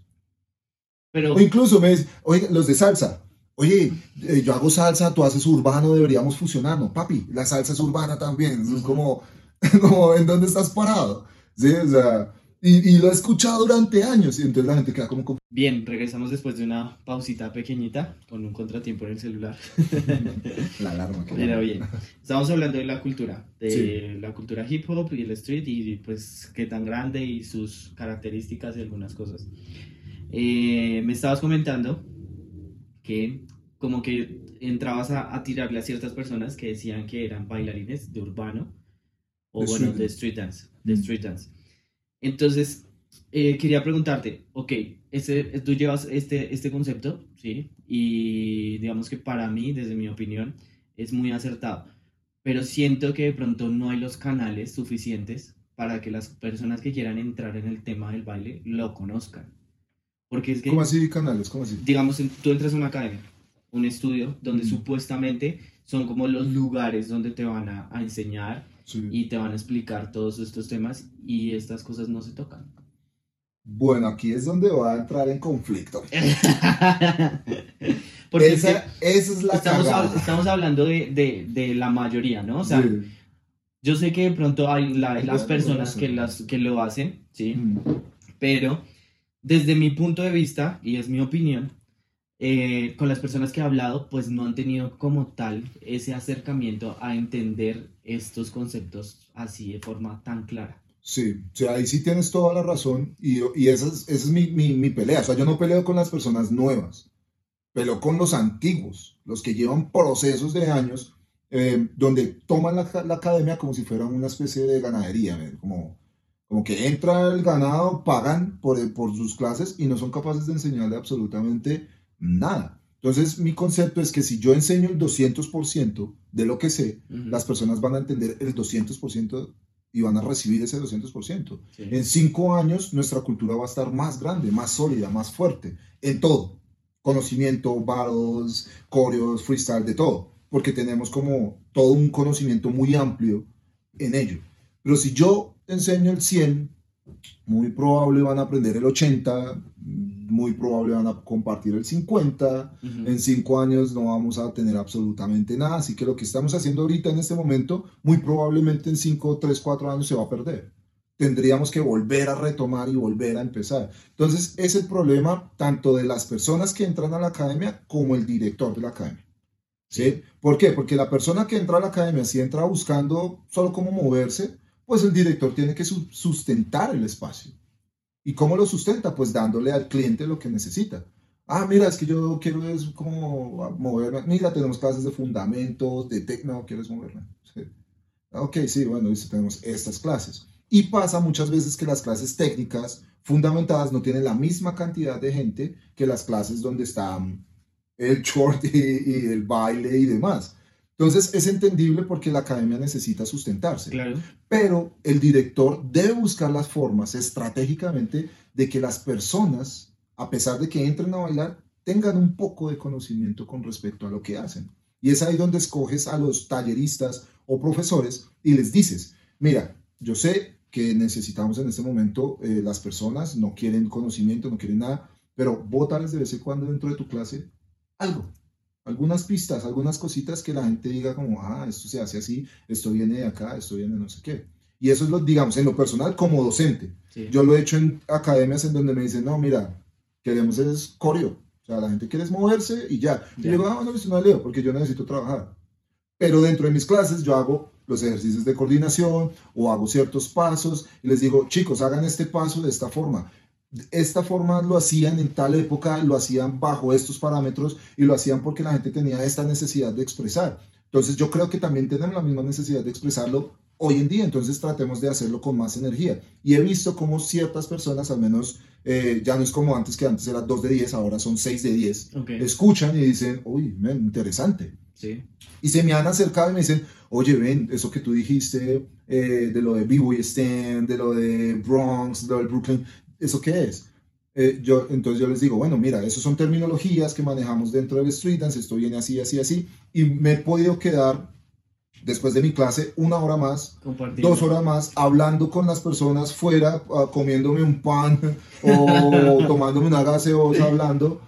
o incluso me dicen, oye, los de salsa, oye, eh, yo hago salsa, tú haces urbano, deberíamos fusionar, no, papi, la salsa es urbana también, es como, como, ¿en dónde estás parado? Sí, o sea, y, lo he escuchado durante años y entonces la gente queda como... Bien, regresamos después de una pausita pequeñita con un contratiempo en el celular. la alarma. Que Pero bien, estamos hablando de la cultura, de la cultura hip hop y el street y pues qué tan grande y sus características y algunas cosas. Eh, me estabas comentando que como que entrabas a, tirarle a ciertas personas que decían que eran bailarines de urbano o bueno, de street dance, de street dance. Entonces, eh, quería preguntarte, ok, ese, tú llevas este, este concepto, ¿sí? Y digamos que para mí, desde mi opinión, es muy acertado, pero siento que de pronto no hay los canales suficientes para que las personas que quieran entrar en el tema del baile lo conozcan. Porque es que, ¿Cómo así canales? ¿Cómo así? Digamos, tú entras a una academia, un estudio, donde mm. supuestamente son como los lugares donde te van a, enseñar y te van a explicar todos estos temas y estas cosas no se tocan. Bueno, aquí es donde va a entrar en conflicto. Porque esa, es la estamos, estamos hablando de, de, de, la mayoría, ¿no? O sea, yo sé que de pronto hay las personas que, las, que lo hacen, ¿sí? Mm. Pero desde mi punto de vista, y es mi opinión, eh, con las personas que he hablado, pues no han tenido como tal ese acercamiento a entender estos conceptos así de forma tan clara. Sí, o sea, ahí sí tienes toda la razón y, y esa es, esa es mi, mi, mi, pelea. O sea, yo no peleo con las personas nuevas, peleo con los antiguos, los que llevan procesos de años eh, donde toman la, la, academia como si fuera una especie de ganadería, como como que entra el ganado, pagan por, por sus clases y no son capaces de enseñarle absolutamente nada. Entonces, mi concepto es que si yo enseño el 200% de lo que sé, las personas van a entender el 200% y van a recibir ese 200%. En cinco años, nuestra cultura va a estar más grande, más sólida, más fuerte, en todo. Conocimiento, battles, coreos, freestyle, de todo. Porque tenemos como todo un conocimiento muy amplio en ello. Pero si yo enseño el 100, muy probable van a aprender el 80, muy probable van a compartir el 50, en 5 años no vamos a tener absolutamente nada, así que lo que estamos haciendo ahorita en este momento, muy probablemente en 5, 3, 4 años se va a perder. Tendríamos que volver a retomar y volver a empezar. Entonces, es el problema tanto de las personas que entran a la academia como el director de la academia. ¿Sí? ¿Por qué? Porque la persona que entra a la academia, si entra buscando solo cómo moverse, pues el director tiene que sustentar el espacio. ¿Y cómo lo sustenta? Pues dándole al cliente lo que necesita. Ah, mira, es que yo quiero es como moverme. Mira, tenemos clases de fundamentos, de técnico, ¿quieres moverme? Ok, sí, bueno, tenemos estas clases. Y pasa muchas veces que las clases técnicas fundamentadas no tienen la misma cantidad de gente que las clases donde están el short y el baile y demás. Entonces es entendible porque la academia necesita sustentarse. Claro. Pero el director debe buscar las formas estratégicamente de que las personas, a pesar de que entren a bailar, tengan un poco de conocimiento con respecto a lo que hacen. Y es ahí donde escoges a los talleristas o profesores y les dices, mira, yo sé que necesitamos en este momento, eh, las personas no quieren conocimiento, no quieren nada, pero bótales de vez en cuando dentro de tu clase algo, algunas pistas, algunas cositas que la gente diga como, ah, esto se hace así, esto viene de acá, esto viene de no sé qué. Y eso es lo, digamos, en lo personal como docente. Yo lo he hecho en academias en donde me dicen, no, mira, queremos es coreo. O sea, la gente quiere moverse y ya. Y yo digo, ah, no, no leo porque yo necesito trabajar. Pero dentro de mis clases yo hago los ejercicios de coordinación o hago ciertos pasos y les digo, chicos, hagan este paso de esta forma. Esta forma lo hacían en tal época, lo hacían bajo estos parámetros y lo hacían porque la gente tenía esta necesidad de expresar. Entonces yo creo que también tenemos la misma necesidad de expresarlo hoy en día, entonces tratemos de hacerlo con más energía. Y he visto como ciertas personas, al menos eh, ya no es como antes, que antes era 2 de 10, ahora son 6 de 10, escuchan y dicen, uy, interesante. Sí. Y se me han acercado y me dicen, oye, ven, eso que tú dijiste eh, de lo de B-Boy Stand, de lo de Bronx, de lo de Brooklyn, ¿eso qué es? Eh, yo, entonces yo les digo, bueno, mira, eso son terminologías que manejamos dentro del street dance, esto viene así, así, así, y me he podido quedar después de mi clase una hora más, dos horas más, hablando con las personas fuera, ah, comiéndome un pan o tomándome una gaseosa, hablando,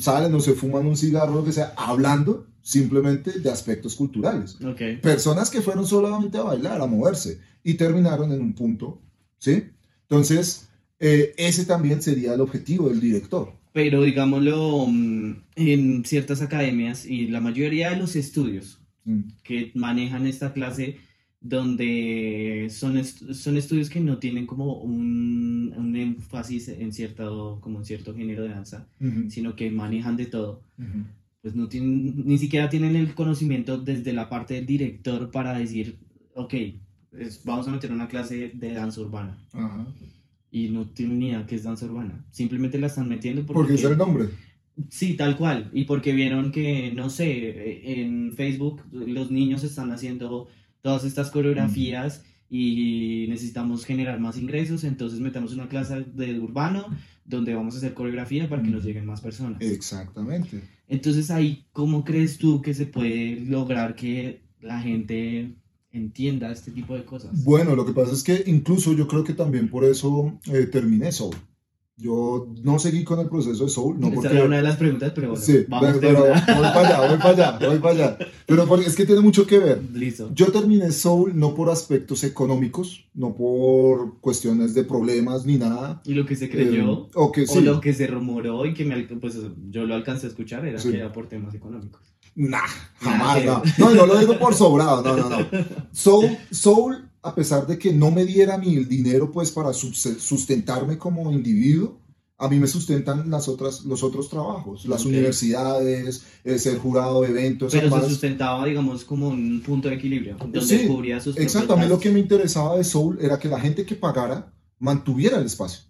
salen o se fuman un cigarro, lo que sea, hablando simplemente de aspectos culturales. Personas que fueron solamente a bailar, a moverse y terminaron en un punto, ¿sí? Entonces, eh, ese también sería el objetivo del director. Pero digámoslo, mm, en ciertas academias y la mayoría de los estudios, Mm. que manejan esta clase donde son, son estudios que no tienen como un, un, énfasis en cierto, como en cierto género de danza, sino que manejan de todo. Pues no tienen, ni siquiera tienen el conocimiento desde la parte del director para decir, ok, vamos a meter una clase de danza urbana. Y no tienen ni idea qué es danza urbana. Simplemente la están metiendo porque... Porque es el nombre. Sí, tal cual. Y porque vieron que, no sé, en Facebook los niños están haciendo todas estas coreografías y necesitamos generar más ingresos, entonces metemos una clase de urbano donde vamos a hacer coreografía para que nos lleguen más personas. Exactamente. Entonces ahí, ¿cómo crees tú que se puede lograr que la gente entienda este tipo de cosas? Bueno, lo que pasa es que incluso yo creo que también por eso eh, terminé solo. Yo no seguí con el proceso de Soul. No porque... era una de las preguntas, pero bueno, sí, vamos pero, voy para allá, voy para allá, voy para allá. Pero porque es que tiene mucho que ver. Listo. Yo terminé Soul no por aspectos económicos, no por cuestiones de problemas ni nada. Y lo que se creyó, eh, o, que, sí. o lo que se rumoró y que me, pues, yo lo alcancé a escuchar era que era por temas económicos. Nah, jamás, no. No, no lo digo por sobrado, no, no, no. Soul, Soul a pesar de que no me diera ni el dinero pues para sustentarme como individuo, a mí me sustentan las otras, los otros trabajos, las universidades, ser jurado de eventos. Pero se sustentaba, digamos, como un punto de equilibrio, donde sí, cubría sus Exacto, a mí lo que me interesaba de Soul era que la gente que pagara mantuviera el espacio.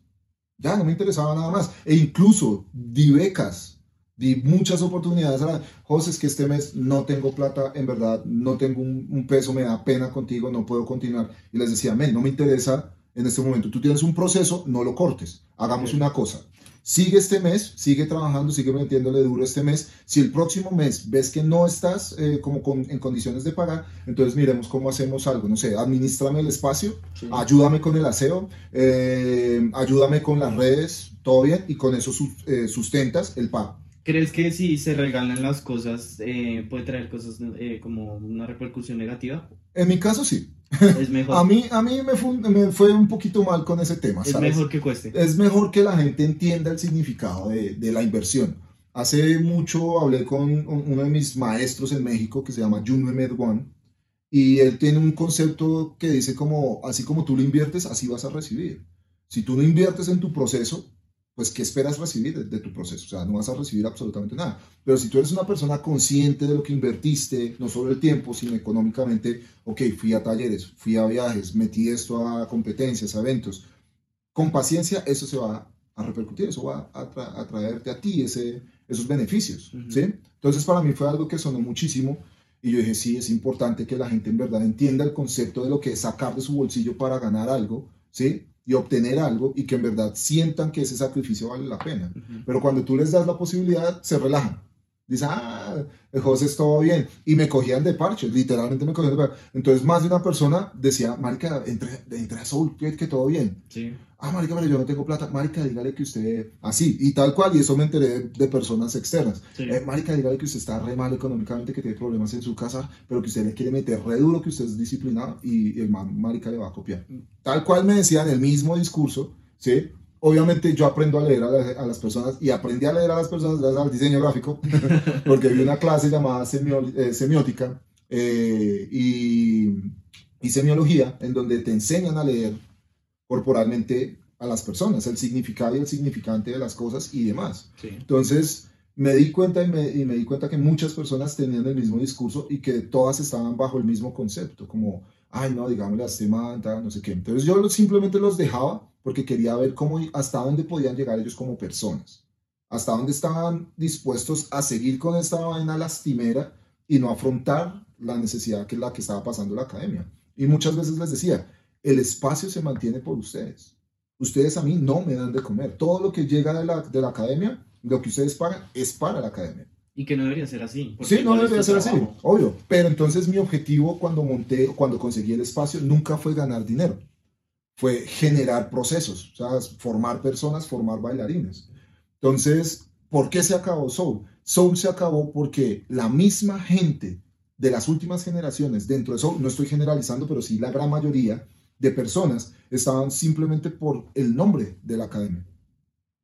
Ya, no me interesaba nada más. E incluso di becas di muchas oportunidades a José, es que este mes no tengo plata, en verdad, no tengo un, peso, me da pena contigo, no puedo continuar. Y les decía, men, no me interesa en este momento. Tú tienes un proceso, no lo cortes. Hagamos una cosa. Sigue este mes, sigue trabajando, sigue metiéndole duro este mes. Si el próximo mes ves que no estás eh, como en condiciones de pagar, entonces miremos cómo hacemos algo. No sé, administrame el espacio, ayúdame con el aseo, eh, ayúdame con las redes, todo bien, y con eso eh, sustentas el pago. ¿Crees que si se regalan las cosas eh, puede traer cosas eh, como una repercusión negativa? En mi caso sí. Es mejor. a mí, a mí me, fue, me fue un poquito mal con ese tema. Es mejor que cueste. Es mejor que la gente entienda el significado de, de la inversión. Hace mucho hablé con uno de mis maestros en México que se llama Juno Medwan y él tiene un concepto que dice como, así como tú lo inviertes, así vas a recibir. Si tú no inviertes en tu proceso, pues ¿qué esperas recibir de, tu proceso? O sea, no vas a recibir absolutamente nada. Pero si tú eres una persona consciente de lo que invertiste, no solo el tiempo, sino económicamente, ok, fui a talleres, fui a viajes, metí esto a competencias, a eventos, con paciencia eso se va a repercutir, eso va a, traerte a ti ese, esos beneficios, ¿sí? Entonces para mí fue algo que sonó muchísimo y yo dije, sí, es importante que la gente en verdad entienda el concepto de lo que es sacar de su bolsillo para ganar algo, ¿sí? Y obtener algo y que en verdad sientan que ese sacrificio vale la pena. Pero cuando tú les das la posibilidad, se relajan. Dicen, ah, José, es todo bien. Y me cogían de parche, literalmente me cogían de parche. Entonces, más de una persona decía, Marica, entre, entre a Soul, que, que todo bien. Sí. Ah, Marica, pero yo no tengo plata. Marica, dígale que usted, así, y tal cual, y eso me enteré de personas externas. Sí. Eh, marica, dígale que usted está re mal económicamente, que tiene problemas en su casa, pero que usted le quiere meter re duro, que usted es disciplinado, y el man, Marica le va a copiar. Tal cual me decían el mismo discurso, ¿sí? Obviamente yo aprendo a leer a, la- a las personas y aprendí a leer a las personas gracias al diseño gráfico, porque vi una clase llamada eh, semiótica eh, y, y semiología, en donde te enseñan a leer corporalmente a las personas, el significado y el significante de las cosas y demás. Sí. Entonces me di cuenta y me, y me di cuenta que muchas personas tenían el mismo discurso y que todas estaban bajo el mismo concepto, como, ay no, digámosle a este man, no sé qué. Entonces yo simplemente los dejaba porque quería ver cómo, hasta dónde podían llegar ellos como personas, hasta dónde estaban dispuestos a seguir con esta vaina lastimera y no afrontar la necesidad que es la que estaba pasando la academia. Y muchas veces les decía, el espacio se mantiene por ustedes. Ustedes a mí no me dan de comer. Todo lo que llega de la, de la academia, lo que ustedes pagan, es para la academia. Y que no debería ser así. Sí, no debería ser así, obvio. Pero entonces mi objetivo cuando monté, cuando conseguí el espacio, nunca fue ganar dinero. Fue generar procesos, o sea, formar personas, formar bailarines. Entonces, ¿por qué se acabó Soul? Soul se acabó porque la misma gente de las últimas generaciones dentro de Soul, no estoy generalizando, pero sí la gran mayoría de personas estaban simplemente por el nombre de la academia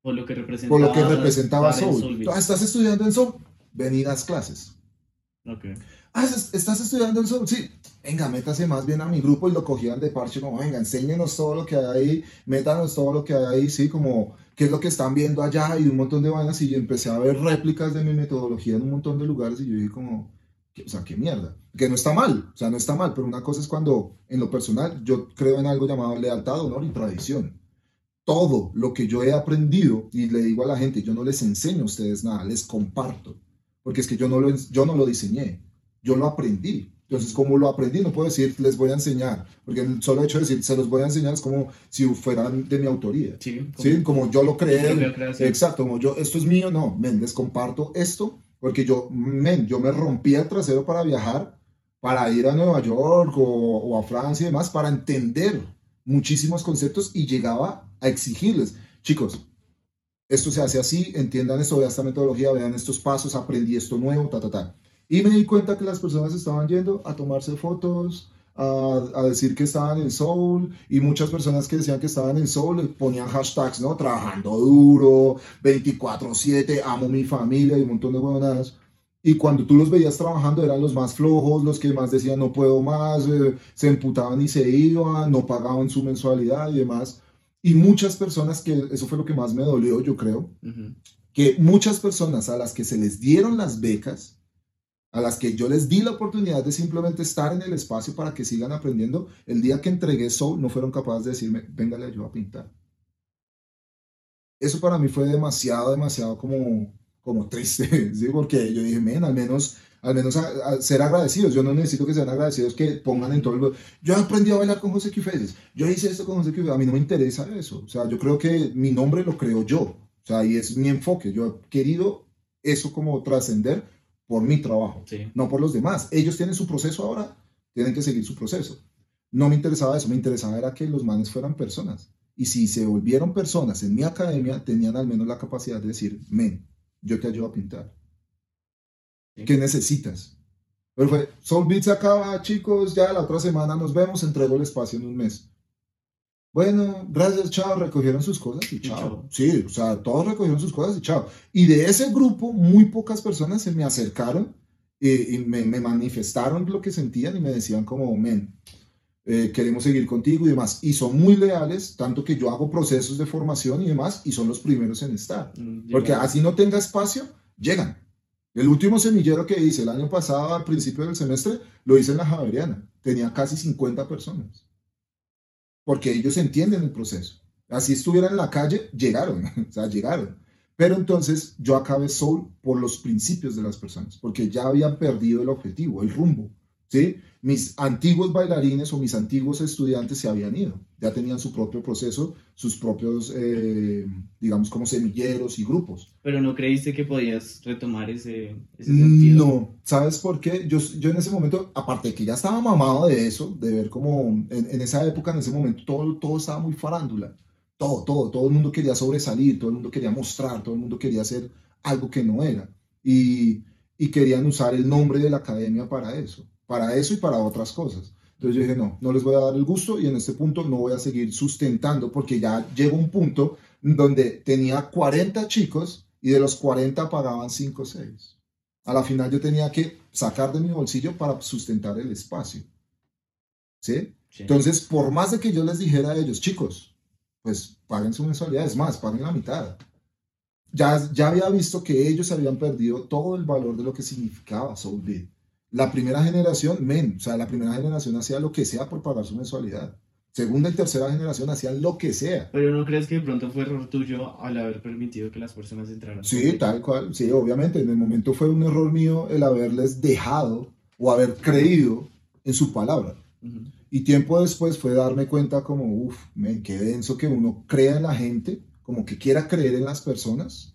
Por lo que representaba, por lo que representaba Soul. Ah, ¿Estás estudiando en Soul? Venid a las clases. Ok. Ah, ¿es- ¿estás estudiando en Soul? Sí. Venga, métase más bien a mi grupo y lo cogían de parche como, venga, enséñenos todo lo que hay ahí, métanos todo lo que hay ahí, sí, como, qué es lo que están viendo allá y un montón de vainas y yo empecé a ver réplicas de mi metodología en un montón de lugares y yo dije como, ¿qué- o sea, qué mierda. Que no está mal, o sea, no está mal, pero una cosa es cuando, en lo personal, yo creo en algo llamado lealtad, honor y tradición todo lo que yo he aprendido y le digo a la gente, yo no les enseño a ustedes nada, les comparto, porque es que yo no lo, yo no lo diseñé, yo lo aprendí. Entonces, como lo aprendí, no puedo decir, les voy a enseñar, porque el solo hecho de decir, se los voy a enseñar es como si fueran de mi autoría. Sí, como- ¿Sí? Como yo lo creé. creación. Exacto, como yo, esto es mío, no, men, les comparto esto, porque yo, men, yo me rompí el trasero para viajar, para ir a Nueva York o, o a Francia y demás, para entender muchísimos conceptos y llegaba a exigirles, chicos, esto se hace así, entiendan esto, vean esta metodología, vean estos pasos, aprendí esto nuevo, ta, ta, ta. Y me di cuenta que las personas estaban yendo a tomarse fotos, a, a decir que estaban en Soul, y muchas personas que decían que estaban en Soul ponían hashtags, ¿no? Trabajando duro, 24-7, amo mi familia y un montón de huevonadas. Y cuando tú los veías trabajando eran los más flojos, los que más decían no puedo más, eh, se emputaban y se iban, no pagaban su mensualidad y demás. Y muchas personas que, eso fue lo que más me dolió, yo creo, Ujú. que muchas personas a las que se les dieron las becas, a las que yo les di la oportunidad de simplemente estar en el espacio para que sigan aprendiendo, el día que entregué Soul no fueron capaces de decirme, venga, le ayudo a pintar. Eso para mí fue demasiado, demasiado como, como triste, ¿sí? Porque yo dije, men, al menos, al menos a- a ser agradecidos. Yo no necesito que sean agradecidos, que pongan en todo el... Yo aprendí a bailar con José Quifeses. Yo hice esto con José Quifeses. A mí no me interesa eso. O sea, yo creo que mi nombre lo creo yo. O sea, y es mi enfoque. Yo he querido eso como trascender por mi trabajo, Sí. no por los demás. Ellos tienen su proceso ahora, tienen que seguir su proceso. No me interesaba eso, me interesaba era que los manes fueran personas. Y si se volvieron personas en mi academia, tenían al menos la capacidad de decir, men, yo te ayudo a pintar. Sí. ¿Qué necesitas? Pero fue, Soul Beat se acaba, chicos, ya la otra semana nos vemos, entrego el espacio en un mes. Bueno, gracias, chao, recogieron sus cosas y chao. chao. Sí, o sea, todos recogieron sus cosas y chao. Y de ese grupo, muy pocas personas se me acercaron y, y me, me manifestaron lo que sentían y me decían como, men, eh, queremos seguir contigo y demás. Y son muy leales, tanto que yo hago procesos de formación y demás, y son los primeros en estar. Mm, Porque así no tenga espacio, llegan. El último semillero que hice el año pasado, al principio del semestre, lo hice en la Javeriana. Tenía casi 50 personas. Porque ellos entienden el proceso. Así estuviera en la calle, llegaron. o sea, llegaron. Pero entonces yo acabé Soul por los principios de las personas, porque ya habían perdido el objetivo, el rumbo. ¿Sí? Mis antiguos bailarines o mis antiguos estudiantes se habían ido, ya tenían su propio proceso, sus propios, eh, digamos, como semilleros y grupos. Pero no creíste que podías retomar ese, ese sentido? No, ¿sabes por qué? Yo, yo en ese momento, aparte de que ya estaba mamado de eso, de ver como en, en esa época, en ese momento, todo, todo estaba muy farándula. Todo, todo, todo el mundo quería sobresalir, todo el mundo quería mostrar, todo el mundo quería hacer algo que no era. Y, y querían usar el nombre de la academia para eso, para eso y para otras cosas. Entonces yo dije, no, no les voy a dar el gusto y en este punto no voy a seguir sustentando porque ya llegó un punto donde tenía 40 chicos y de los 40 pagaban 5 o 6. A la final yo tenía que sacar de mi bolsillo para sustentar el espacio. ¿Sí? Sí. Entonces, por más de que yo les dijera a ellos, chicos, pues paguen su mensualidad, es más, paguen la mitad. Ya, ya había visto que ellos habían perdido todo el valor de lo que significaba Soul Beat. La primera generación, men, o sea, la primera generación hacía lo que sea por pagar su mensualidad. Segunda y tercera generación hacían lo que sea. Pero ¿no crees que de pronto fue error tuyo al haber permitido que las personas entraran? Sí, tal cual. Sí, obviamente. En el momento fue un error mío el haberles dejado o haber creído en su palabra. Y tiempo después fue darme cuenta como, uff, men, qué denso que uno crea en la gente, como que quiera creer en las personas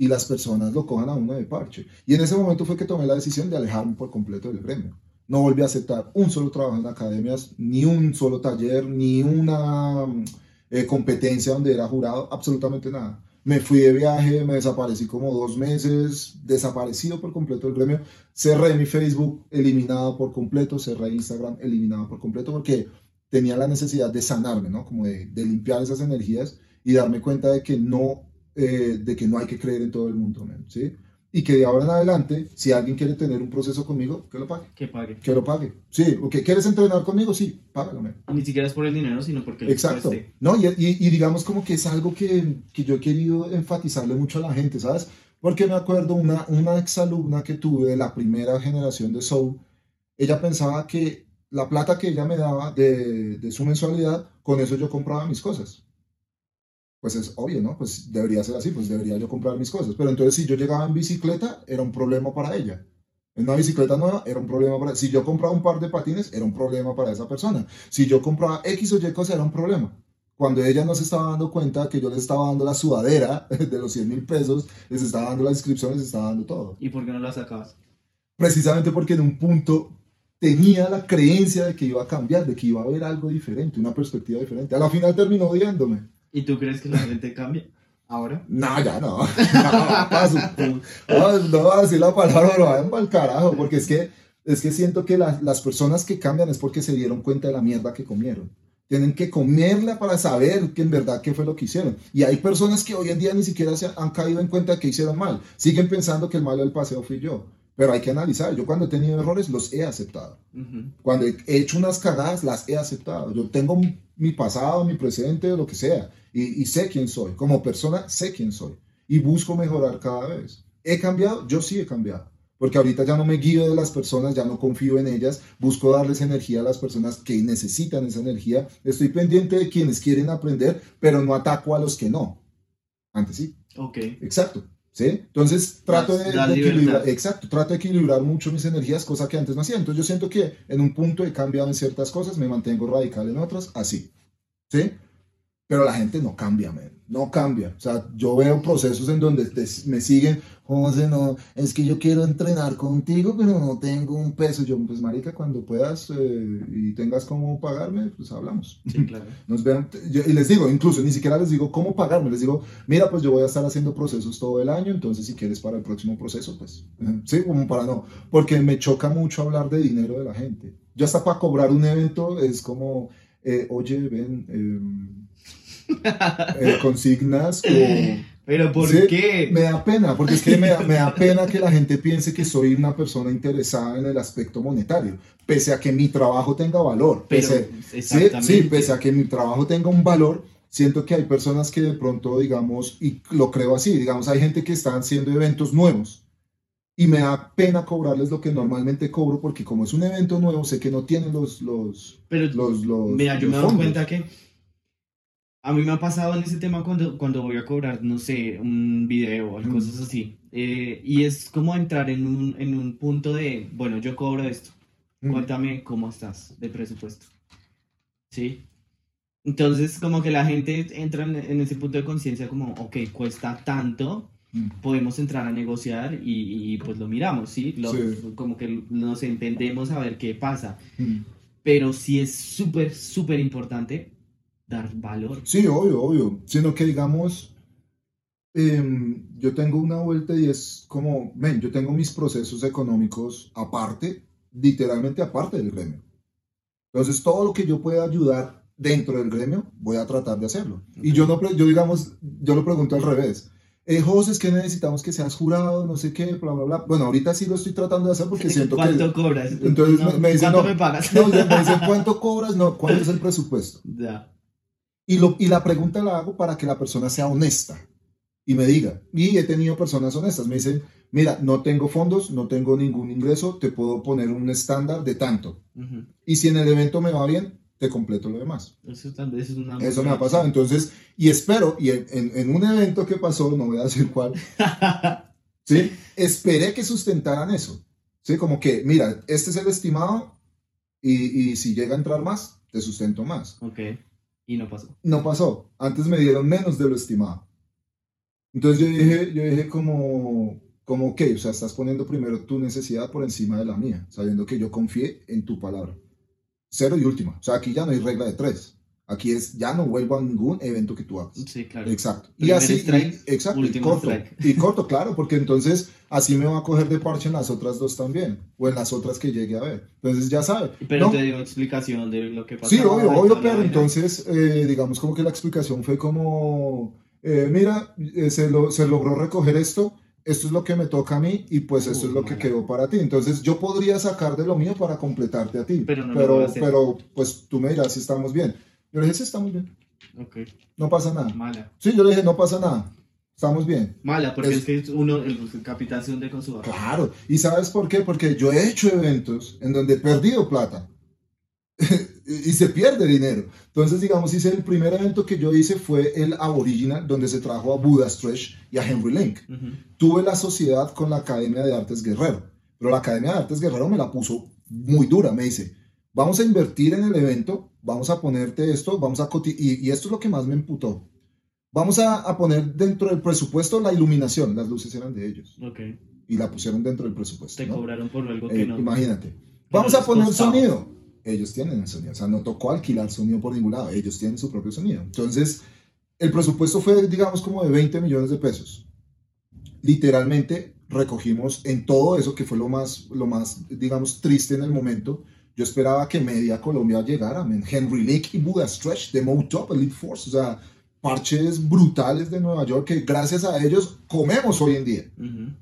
y las personas lo cojan a uno de parche. Y en ese momento fue que tomé la decisión de alejarme por completo del gremio. No volví a aceptar un solo trabajo en academias, ni un solo taller, ni una mm, eh, competencia donde era jurado, absolutamente nada. Me fui de viaje, me desaparecí como dos meses, desaparecido por completo del gremio. Cerré mi Facebook, eliminado por completo, cerré Instagram, eliminado por completo, porque tenía la necesidad de sanarme, ¿no? Como de, de limpiar esas energías y darme cuenta de que no, eh, de que no hay que creer en todo el mundo, men, ¿sí? Y que de ahora en adelante, si alguien quiere tener un proceso conmigo, que lo pague. Que pague. Que lo pague. Sí, o que quieres entrenar conmigo, sí, págalo, men. Ni siquiera es por el dinero, sino porque Exacto. No, y, y- y digamos como que es algo que, que yo he querido enfatizarle mucho a la gente, ¿sabes? Porque me acuerdo una, una exalumna que tuve de la primera generación de Soul, ella pensaba que la plata que ella me daba de, de su mensualidad, con eso yo compraba mis cosas. Pues es obvio, ¿no? Pues debería ser así, pues debería yo comprar mis cosas. Pero entonces si yo llegaba en bicicleta, era un problema para ella. En una bicicleta nueva, era un problema para... Si yo compraba un par de patines, era un problema para esa persona. Si yo compraba X o Y cosa, era un problema. Cuando ella no se estaba dando cuenta que yo les estaba dando la sudadera de los 100 mil pesos, les estaba dando la inscripción, les estaba dando todo. ¿Y por qué no la sacabas? Precisamente porque en un punto tenía la creencia de que iba a cambiar, de que iba a haber algo diferente, una perspectiva diferente. A la final terminó odiándome. ¿Y tú crees que la gente cambia ahora? No, ya no. No, paso. no, no voy a decir la palabra, lo vayan para el carajo, porque es que, es que siento que la- las personas que cambian es porque se dieron cuenta de la mierda que comieron. Tienen que comerla para saber que en verdad qué fue lo que hicieron. Y hay personas que hoy en día ni siquiera se han caído en cuenta de que hicieron mal. Siguen pensando que el malo del paseo fui yo. Pero hay que analizar. Yo cuando he tenido errores los he aceptado. Cuando he hecho unas cagadas, las he aceptado. Yo tengo mi- pasado, mi presente, lo que sea. Y, y sé quién soy. Como persona, sé quién soy. Y busco mejorar cada vez. ¿He cambiado? Yo sí he cambiado. Porque ahorita ya no me guío de las personas, ya no confío en ellas. Busco darles energía a las personas que necesitan esa energía. Estoy pendiente de quienes quieren aprender, pero no ataco a los que no. Antes sí. Ok. Exacto. ¿Sí? Entonces trato de, equilibrar, exacto, trato de equilibrar mucho mis energías, cosa que antes no hacía. Entonces yo siento que en un punto he cambiado en ciertas cosas, me mantengo radical en otras, así. ¿Sí? Pero la gente no cambia, man. No cambia. O sea, yo veo procesos en donde te- me siguen, José, no, es que yo quiero entrenar contigo, pero no tengo un peso. Yo, pues, marica, cuando puedas eh, y tengas cómo pagarme, pues hablamos. Sí, claro. Nos vean, yo- y les digo, incluso ni siquiera les digo cómo pagarme, les digo, mira, pues yo voy a estar haciendo procesos todo el año, entonces si quieres para el próximo proceso, pues, sí, como para no, porque me choca mucho hablar de dinero de la gente. Yo hasta para cobrar un evento es como, eh, oye, ven, eh, eh, consignas o... Pero ¿por Sí, qué? Me da pena, porque es que me da, me da pena que la gente piense que soy una persona interesada en el aspecto monetario, pese a que mi trabajo tenga valor. Pero, Pese, sí, sí, pese a que mi trabajo tenga un valor, siento que hay personas que de pronto, digamos, y lo creo así, digamos, hay gente que está haciendo eventos nuevos y me da pena cobrarles lo que normalmente cobro, porque como es un evento nuevo, sé que no tienen los, los, Pero los, los Mira, yo los me doy cuenta que a mí me ha pasado en ese tema cuando, cuando voy a cobrar, no sé, un video o Mm. cosas así. Eh, y es como entrar en un, en un punto de, bueno, yo cobro esto. Mm. Cuéntame cómo estás de presupuesto. ¿Sí? Entonces, como que la gente entra en, en ese punto de conciencia como, ok, cuesta tanto, Mm. podemos entrar a negociar y, y, pues lo miramos, ¿sí? Lo- Sí. Como que nos entendemos a ver qué pasa. Pero sí es súper, súper importante dar valor. Sí, obvio, obvio. Sino que digamos, em, yo tengo una vuelta y es como, ven, yo tengo mis procesos económicos aparte, literalmente aparte del gremio. Entonces, todo lo que yo pueda ayudar dentro del gremio, voy a tratar de hacerlo. Y Ok. yo no, yo digamos, yo lo pregunto al revés. Eh, José, es que necesitamos que seas jurado, no sé qué, bla, bla, bla. Bueno, ahorita sí lo estoy tratando de hacer porque siento que... ¿Cuánto cobras? Entonces me- me dicen, ¿Cuánto no. me pagas? No, me dicen, ¿cuánto cobras? No, ¿cuál es el presupuesto? Ya. Y, lo, y la pregunta la hago para que la persona sea honesta y me diga. Y he tenido personas honestas. Me dicen, mira, no tengo fondos, no tengo ningún ingreso, te puedo poner un estándar de tanto. Ujú. Y si en el evento me va bien, te completo lo demás. Eso tal vez es una... Eso me ha pasado. Entonces, y espero, y en, en- en un evento que pasó, no voy a decir cuál, ¿sí? esperé que sustentaran eso. ¿sí? Como que, mira, este es el estimado y, y si llega a entrar más, te sustento más. ok. Y no pasó. no pasó. Antes me dieron menos de lo estimado. Entonces yo dije, yo dije como, como, ok, o sea, estás poniendo primero tu necesidad por encima de la mía, sabiendo que yo confié en tu palabra. Cero y última. O sea, aquí ya no hay regla de tres. Aquí es, ya no vuelvo a ningún evento que tú hagas. Sí, claro. Exacto. Y Primer así, strike, y- exacto, y corto. strike. Y corto, claro, porque entonces así me va a coger de parche en las otras dos también, o en las otras que llegue a ver. Entonces ya sabe. Pero ¿no? te dio explicación de lo que pasó. Sí, obvio, obvio, pero entonces, eh, digamos como que la explicación fue como, eh, mira, eh, se, lo- se logró recoger esto, esto es lo que me toca a mí y pues esto Uy, es lo que mala. quedó para ti. Entonces yo podría sacar de lo mío para completarte a ti, Pero no lo pero, pero pues tú me dirás si estamos bien. Yo le dije, sí, estamos bien, Ok. no pasa nada. Mala. Sí, yo le dije, no pasa nada, estamos bien. Mala, porque Es- es, que uno, el, el capitán se hunde con su barco. Claro, ¿y sabes por qué? Porque yo he hecho eventos en donde he perdido plata y se pierde dinero. Entonces, digamos, hice el primer evento que yo hice fue el Aboriginal, donde se trajo a Buda Stretch y a Henry Link. Ujú. Tuve la sociedad con la Academia de Artes Guerrero, pero la Academia de Artes Guerrero me la puso muy dura. Me dice, vamos a invertir en el evento, vamos a ponerte esto, vamos a y, y esto es lo que más me emputó. Vamos a, a poner dentro del presupuesto la iluminación, las luces eran de ellos Ok. y la pusieron dentro del presupuesto. Te ¿no? cobraron por algo Eh, que no. Imagínate. Vamos a poner costaba. sonido. Ellos tienen el sonido. O sea, no tocó alquilar sonido por ningún lado. Ellos tienen su propio sonido. Entonces, el presupuesto fue, digamos, como de 20 millones de pesos. Literalmente recogimos en todo eso, que fue lo más, lo más, digamos, triste en el momento. Yo esperaba que Media Colombia llegara. man. Henry Lake y Buda Stretch de Motop Elite Force. O sea, parches brutales de Nueva York que gracias a ellos comemos hoy en día. Ujú.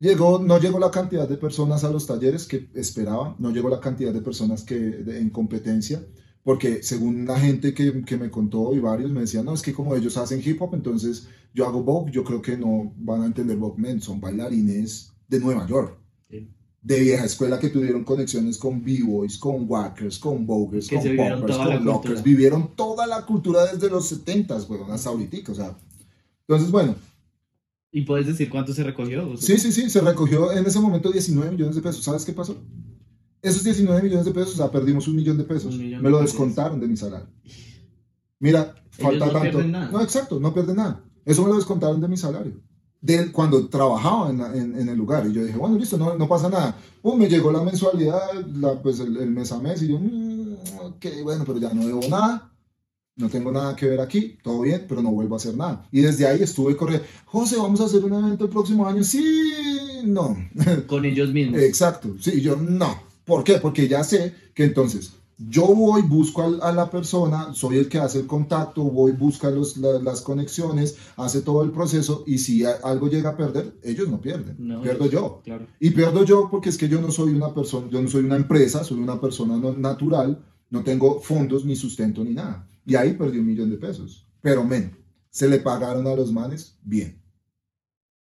Llegó, no llegó la cantidad de personas a los talleres que esperaba, no llegó la cantidad de personas que de- en competencia, porque según la gente que, que me contó y varios me decían, no, es que como ellos hacen hip hop, entonces yo hago Vogue, yo creo que no van a entender Vogue Men, son bailarines de Nueva York, Sí. De vieja escuela que tuvieron conexiones con B-Boys, con Wackers, con Vogers, Que con Poppers, con. Lockers, vivieron toda la cultura desde los 70s, weón, hasta ahorita, o sea. Entonces, bueno, ¿Y puedes decir cuánto se recogió? O sea, Sí, sí, sí, se recogió en ese momento 19 millones de pesos. ¿Sabes qué pasó? Esos 19 millones de pesos, o sea, perdimos un millón de pesos. Millón Me de lo pesos. descontaron de mi salario. Mira, falta no tanto. nada. No, exacto, no pierden nada. Eso me lo descontaron de mi salario. De cuando trabajaba en, en- en el lugar. Y yo dije, bueno, listo, no, no pasa nada. Pum, me llegó la mensualidad, la, pues el, el mes a mes. Y yo, "Mm, ok, bueno, pero ya no debo nada. No tengo nada que ver aquí, todo bien, pero no vuelvo a hacer nada. Y desde ahí estuve corriendo. José, vamos a hacer un evento el próximo año. Sí, no. Con ellos mismos. Exacto, sí, yo no. ¿Por qué? Porque ya sé que entonces yo voy, busco al- a, la persona, soy el que hace el contacto, voy, busca los, la- las conexiones, hace todo el proceso y si a- algo llega a perder, ellos no pierden, No, pierdo ellos- yo. Claro. Y pierdo yo porque es que yo no soy una persona, yo no soy una empresa, soy una persona no- natural, no tengo fondos ni sustento ni nada. Y ahí perdí un millón de pesos. Pero men, se le pagaron a los manes bien.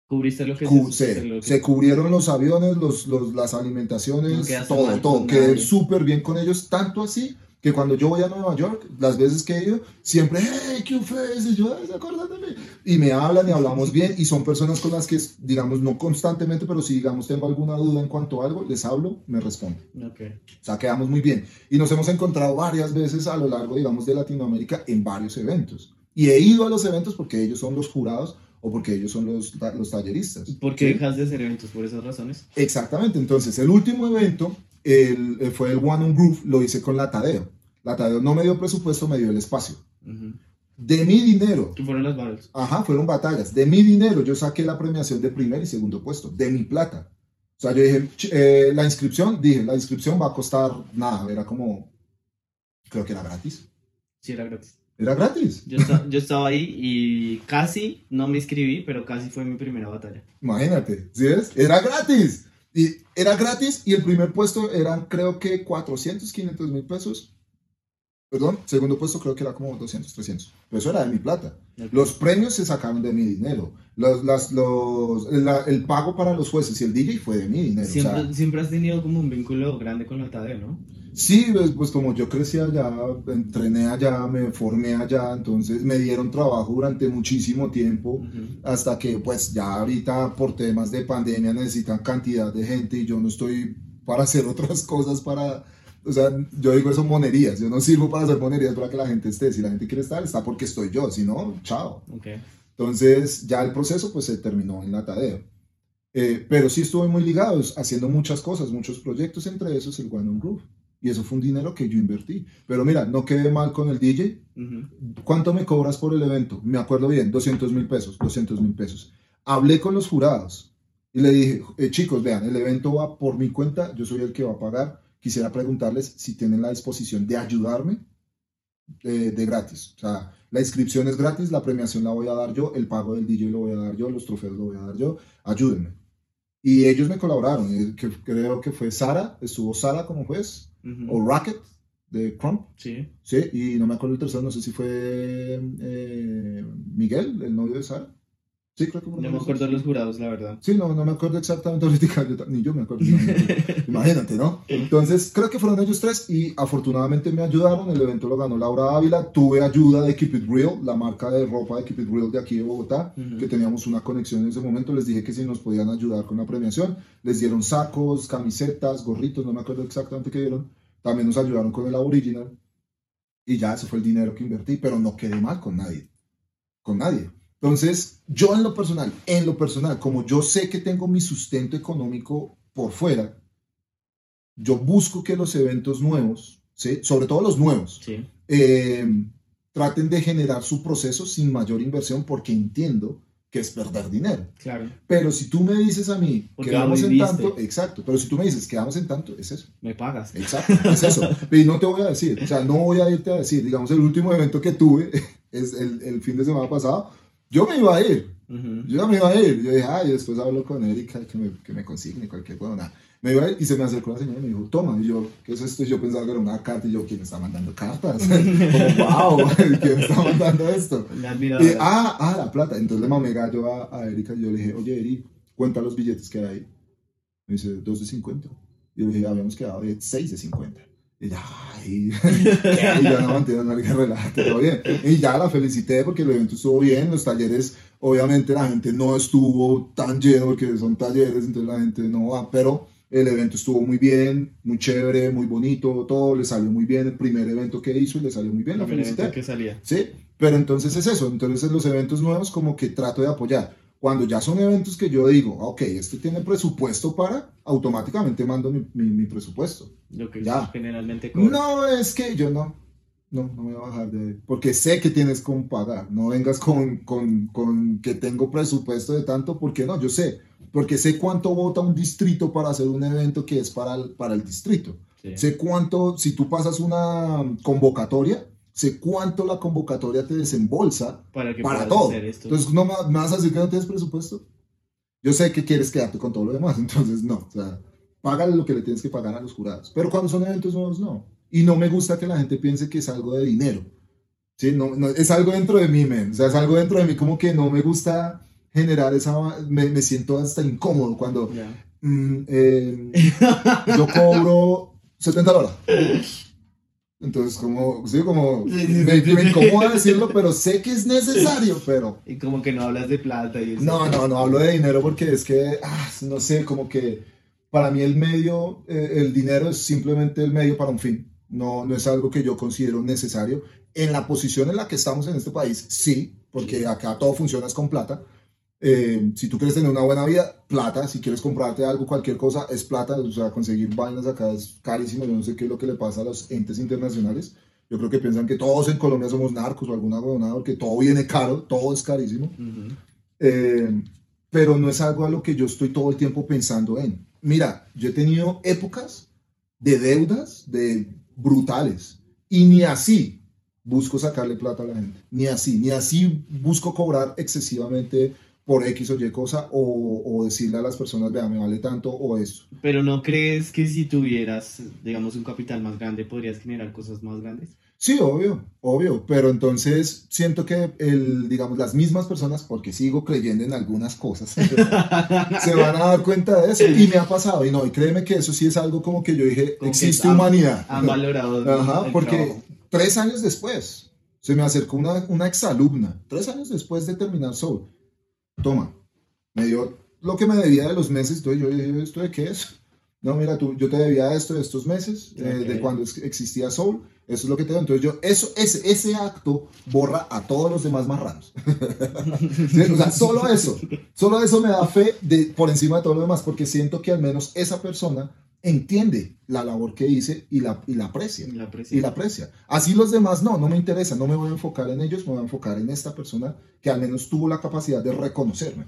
¿Cubriste lo que Cu- se, se, lo que- se cubrieron los aviones, los, los- las alimentaciones, todo, mal todo. Quedé súper bien con ellos, tanto así que cuando yo voy a Nueva York, las veces que he ido, siempre, hey, ¿qué ofreces? Y yo, "Ay, ¿se acuerdan de mí? Y me hablan y hablamos bien y son personas con las que, digamos, no constantemente, pero si, digamos, tengo alguna duda en cuanto a algo, les hablo, me responden. Ok. O sea, quedamos muy bien. Y nos hemos encontrado varias veces a lo largo, digamos, de Latinoamérica en varios eventos. Y he ido a los eventos porque ellos son los jurados o porque ellos son los, los talleristas. ¿Por qué ¿sí? dejas de hacer eventos por esas razones? Exactamente. Entonces, el último evento el- eh, fue el One on Groove, lo hice con la Tadeo. La Tadeo no me dio presupuesto, me dio el espacio. De mi dinero, ¿Qué fueron las battles? Ajá, fueron batallas. De mi dinero yo saqué la premiación de primer y segundo puesto, de mi plata. O sea, yo dije, eh, la inscripción, dije, la inscripción va a costar nada, era como, creo que era gratis. Sí, era gratis. Era gratis. Yo, esta- yo estaba ahí y casi no me inscribí, pero casi fue mi primera batalla. Imagínate, ¿sí ves? Era gratis. Y era gratis y el primer puesto eran creo que 400, 500 mil pesos. Perdón, segundo puesto creo que era como 200, 300. Pero eso era de mi plata. Los premios se sacaron de mi dinero. Los, las, los, la- el pago para los jueces y el DJ fue de mi dinero. o sea, Siempre, siempre has tenido como un vínculo grande con la Tadeo, ¿no? Sí, pues, pues como yo crecí allá, entrené allá, me formé allá, entonces me dieron trabajo durante muchísimo tiempo, hasta que pues ya ahorita por temas de pandemia necesitan cantidad de gente y yo no estoy para hacer otras cosas para, o sea, yo digo eso monerías, yo no sirvo para hacer monerías para que la gente esté, si la gente quiere estar, está porque estoy yo, si no, chao. Ok. Entonces ya el proceso pues se terminó en la Tadeo. Eh, pero sí estuve muy ligado, haciendo muchas cosas, muchos proyectos, entre esos el One on Groove. Y eso fue un dinero que yo invertí. Pero mira, no quedé mal con el DJ. Ujú. ¿Cuánto me cobras por el evento? Me acuerdo bien, 200 mil pesos, 200 mil pesos. Hablé con los jurados y le dije, eh, chicos, vean, el evento va por mi cuenta, yo soy el que va a pagar. Quisiera preguntarles si tienen la disposición de ayudarme eh, de gratis. O sea, la inscripción es gratis, la premiación la voy a dar yo, el pago del DJ lo voy a dar yo, los trofeos lo voy a dar yo, ayúdenme. Y ellos me colaboraron, eh, creo que fue Sara, estuvo Sara como juez, O Rocket de Crump, Sí. sí, y no me acuerdo el tercero, no sé si fue eh, Miguel, el novio de Sara. Sí, creo que No me acuerdo de los jurados, la verdad. Sí, no, no me acuerdo exactamente ahorita, yo ni yo me acuerdo. Imagínate, imagínate, ¿no? Entonces, creo que fueron ellos tres y afortunadamente me ayudaron. El evento lo ganó Laura Ávila. Tuve ayuda de Keep It Real, la marca de ropa de Keep It Real de aquí de Bogotá, que teníamos una conexión en ese momento. Les dije que si nos podían ayudar con la premiación. Les dieron sacos, camisetas, gorritos, no me acuerdo exactamente qué dieron. También nos ayudaron con el original. Y ya, ese fue el dinero que invertí, pero no quedé mal con nadie. Con nadie. Entonces, yo en lo personal, en lo personal, como yo sé que tengo mi sustento económico por fuera, yo busco que los eventos nuevos, ¿sí? sobre todo los nuevos, Sí. eh, traten de generar su proceso sin mayor inversión porque entiendo que es perder dinero. Claro. Pero si tú me dices a mí, Porque quedamos en tanto, exacto, pero si tú me dices, quedamos en tanto, es eso. Me pagas. Exacto, es eso. Y no te voy a decir, o sea, no voy a irte a decir, digamos, el último evento que tuve es el, el fin de semana pasado, yo me iba a ir, yo me iba a ir. Yo dije, ay, después hablo con Erika que me, que me consigne cualquier cosa. nada. Me iba a ir y se me acercó la señora y me dijo, toma. Y yo, ¿qué es esto? Y yo pensaba que era una carta. Y yo, ¿quién está mandando cartas? Como, wow, ¿quién está mandando esto? Y, ah, ah, la plata. Entonces le mamé gallo a, a Erika y yo le dije, oye, Eri, cuenta los billetes que hay ahí. Me dice, dos de 50. Y yo le dije, habíamos quedado de 6 de 50. Y ya, ay, y ya no mantiene que relájate, todo bien. Y ya la felicité porque el evento estuvo bien, los talleres, obviamente la gente no estuvo tan lleno porque son talleres, entonces la gente no va, pero el evento estuvo muy bien, muy chévere, muy bonito, todo le salió muy bien, el primer evento que hizo y le salió muy bien, la felicité. que salía. Sí, pero entonces es eso, entonces en los eventos nuevos como que trato de apoyar. Cuando ya son eventos que yo digo, ah, ok, este tiene presupuesto para, automáticamente mando mi, mi- mi presupuesto. Lo que Ya. generalmente cobra. No, es que yo no, no, no me voy a bajar de porque sé que tienes con pagar, no vengas con, con, con que tengo presupuesto de tanto, porque no, yo sé, porque sé cuánto vota un distrito para hacer un evento que es para el, para el distrito. Sí. Sé cuánto, si tú pasas una convocatoria, sé cuánto la convocatoria te desembolsa Para que para todo. hacer esto. Entonces, ¿no me, me vas a decir que no tienes presupuesto? Yo sé que quieres quedarte con todo lo demás, entonces no. O sea, págale lo que le tienes que pagar a los jurados. Pero cuando son eventos nuevos, no. Y no me gusta que la gente piense que es algo de dinero. ¿Sí? No, no, es algo dentro de mí, men. O sea, es algo dentro de mí como que no me gusta generar esa, me, me siento hasta incómodo cuando Ya. mm, eh, yo cobro 70 dólares. Entonces, como, sí, como, me, me incomoda decirlo, pero sé que es necesario, pero... Y como que no hablas de plata y eso. No, no, no hablo de dinero porque es que, ah, no sé, como que para mí el medio, eh, el dinero es simplemente el medio para un fin. No, no es algo que yo considero necesario. En la posición en la que estamos en este país, sí, porque acá todo funciona es con plata. Eh, si tú quieres tener una buena vida, plata. Si quieres comprarte algo, cualquier cosa, es plata. O sea, conseguir vainas acá es carísimo. Yo no sé qué es lo que le pasa a los entes internacionales. Yo creo que piensan que todos en Colombia somos narcos o alguna huevonada, porque todo viene caro, todo es carísimo. Eh, pero no es algo a lo que yo estoy todo el tiempo pensando en. Mira, yo he tenido épocas de deudas de brutales y ni así busco sacarle plata a la gente, ni así, ni así busco cobrar excesivamente por X o Y cosa o, o decirle a las personas, vea, me vale tanto o esto. Pero ¿no crees que si tuvieras, digamos, un capital más grande, podrías generar cosas más grandes? Sí, obvio, obvio, pero entonces siento que el, digamos, las mismas personas, porque sigo creyendo en algunas cosas, se van a dar cuenta de eso. Y me ha pasado, y no, y créeme que eso sí es algo como que yo dije, Como existe han- humanidad. Han valorado Ajá, porque trabajo. tres años después se me acercó una, una exalumna, tres años después de terminar Soul. Toma, me dio lo que me debía de los meses, entonces yo dije, ¿esto de qué es? No, mira, tú, yo te debía esto de estos meses, eh, de cuando existía Soul, eso es lo que te doy. Entonces yo, eso, ese, ese acto borra a todos los demás marranos. Sí, o sea, solo eso, solo eso me da fe de, por encima de todo lo demás, porque siento que al menos esa persona entiende la labor que hice y la, y la aprecia. La presión. Y la aprecia. Así los demás no, no me interesa, no me voy a enfocar en ellos, me voy a enfocar en esta persona que al menos tuvo la capacidad de reconocerme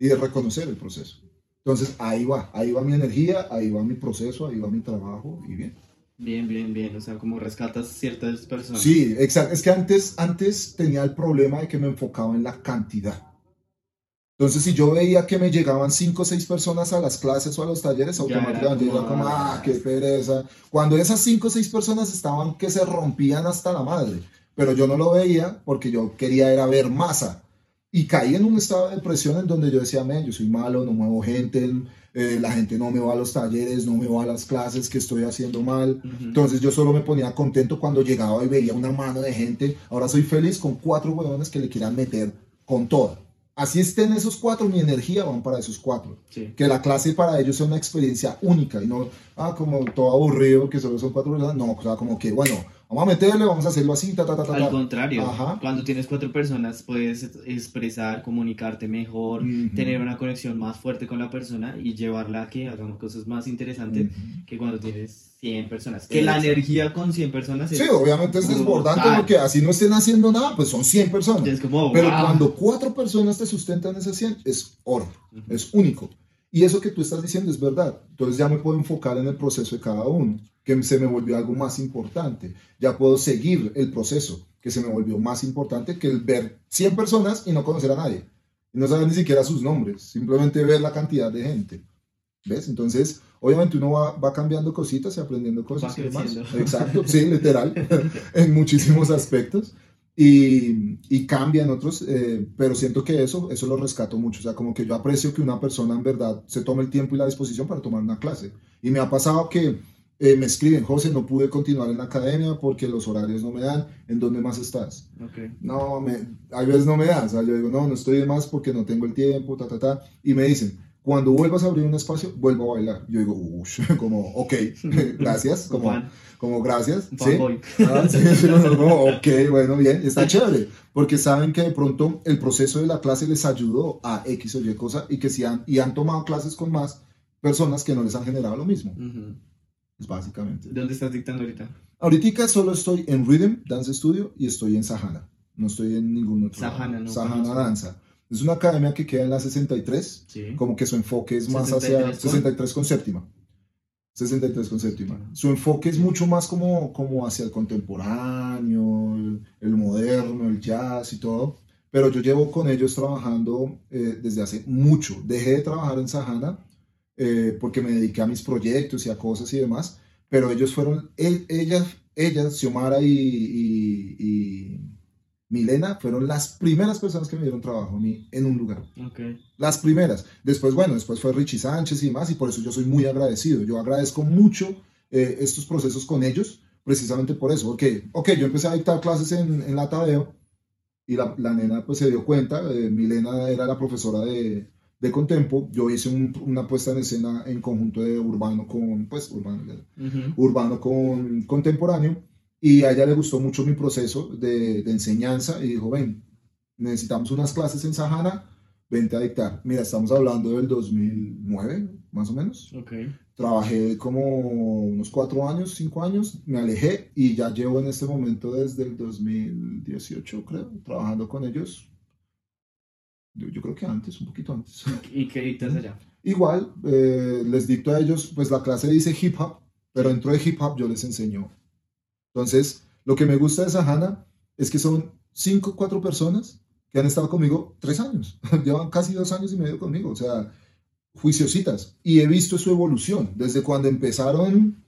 y de reconocer el proceso. Entonces ahí va, ahí va mi energía, ahí va mi proceso, ahí va mi trabajo y bien. Bien, bien, bien. O sea, como rescatas ciertas personas. Sí, exacto. Es que antes, antes tenía el problema de que me enfocaba en la cantidad. Entonces, si yo veía que me llegaban cinco o seis personas a las clases o a los talleres, Ya era automáticamente yo era como, ah, ah, qué pereza. Cuando esas cinco o seis personas estaban que se rompían hasta la madre, pero yo no lo veía porque yo quería era ver masa. Y caí en un estado de depresión en donde yo decía, men, yo soy malo, no muevo gente, eh, la gente no me va a los talleres, no me va a las clases, que estoy haciendo mal. Entonces yo solo me ponía contento cuando llegaba y veía una mano de gente. Ahora soy feliz con cuatro huevones que le quieran meter con toda. Así estén esos cuatro, mi energía van para esos cuatro. Sí. Que la clase para ellos sea una experiencia única y no, ah, como todo aburrido, que solo son cuatro personas. No, o sea, como que, bueno, vamos a meterle, vamos a hacerlo así, ta, ta, ta, ta. Al contrario, Ajá. cuando tienes cuatro personas puedes expresar, comunicarte mejor, Ujú. tener una conexión más fuerte con la persona y llevarla a que hagamos cosas más interesantes Ujú. que cuando tienes 100 personas. Que la energía con 100 personas es, Sí, obviamente es desbordante brutal. porque así no estén haciendo nada, pues son 100 personas. como, Pero wow. cuando cuatro personas te sustentan ese 100, es oro. Ujú. es único. Y eso que tú estás diciendo es verdad. Entonces ya me puedo enfocar en el proceso de cada uno, que se me volvió algo más importante. Ya puedo seguir el proceso, que se me volvió más importante que el ver 100 personas y no conocer a nadie. Y no saber ni siquiera sus nombres, simplemente ver la cantidad de gente. ¿Ves? Entonces, obviamente uno va, va cambiando cositas y aprendiendo cosas Va y demás. Exacto, sí, literal, en muchísimos aspectos. Y, y cambia en otros, eh, pero siento que eso, eso lo rescato mucho. O sea, como que yo aprecio que una persona en verdad se tome el tiempo y la disposición para tomar una clase. Y me ha pasado que eh, me escriben, José, no pude continuar en la academia porque los horarios no me dan. ¿En dónde más estás? Ok. No, me, hay veces no me dan. O sea, yo digo, no, no estoy de más porque no tengo el tiempo, ta, ta, ta. Y me dicen, cuando vuelvas a abrir un espacio, vuelvo a bailar. Yo digo, uff, como, ok, gracias, como, como gracias. ¿sí? Ah, sí, sí, no, no, como, ok, bueno, bien, está chévere, porque saben que de pronto el proceso de la clase les ayudó a X o Y cosa y que si han, y han tomado clases con más personas que no les han generado lo mismo, Ujú. es básicamente. ¿Dónde estás dictando ahorita? Ahorita solo estoy en Rhythm Dance Studio y estoy en Sahana, no estoy en ningún otro. Sahana, no Sahana. Danza. Es una academia que queda en la 63, Sí. como que su enfoque es más hacia 63 con- 63 con séptima. 63 con séptima. Su enfoque es mucho más como, como hacia el contemporáneo, el, el moderno, el jazz y todo. Pero yo llevo con ellos trabajando eh, desde hace mucho. Dejé de trabajar en Sahana eh, porque me dediqué a mis proyectos y a cosas y demás. Pero ellos fueron, el- ellas, ellas, Xiomara y, y, y, Milena fueron las primeras personas que me dieron trabajo a mí en un lugar. Ok. Las primeras. Después, bueno, después fue Richie Sánchez y demás, y por eso yo soy muy agradecido. Yo agradezco mucho eh, estos procesos con ellos, precisamente por eso. Porque, ok, yo empecé a dictar clases en, en la Tadeo, y la, la nena pues se dio cuenta, eh, Milena era la profesora de, de Contempo, yo hice un- una puesta en escena en conjunto de urbano con, pues, urbano, urbano con contemporáneo y a ella le gustó mucho mi proceso de, de enseñanza y dijo, ven, necesitamos unas clases en Sajana, vente a dictar. Mira, estamos hablando del 2009, más o menos. Ok. Trabajé como unos cuatro años, cinco años, me alejé y ya llevo en este momento desde el 2018, creo, trabajando con ellos. Yo, yo creo que antes, un poquito antes. ¿Y qué dictas allá? Igual, eh, les dicto a ellos, pues la clase dice hip hop, pero dentro de hip hop yo les enseño. Entonces, lo que me gusta de Sahana es que son cinco, cuatro personas que han estado conmigo tres años. Llevan casi dos años y medio conmigo, o sea, juiciositas. Y he visto su evolución, desde cuando empezaron,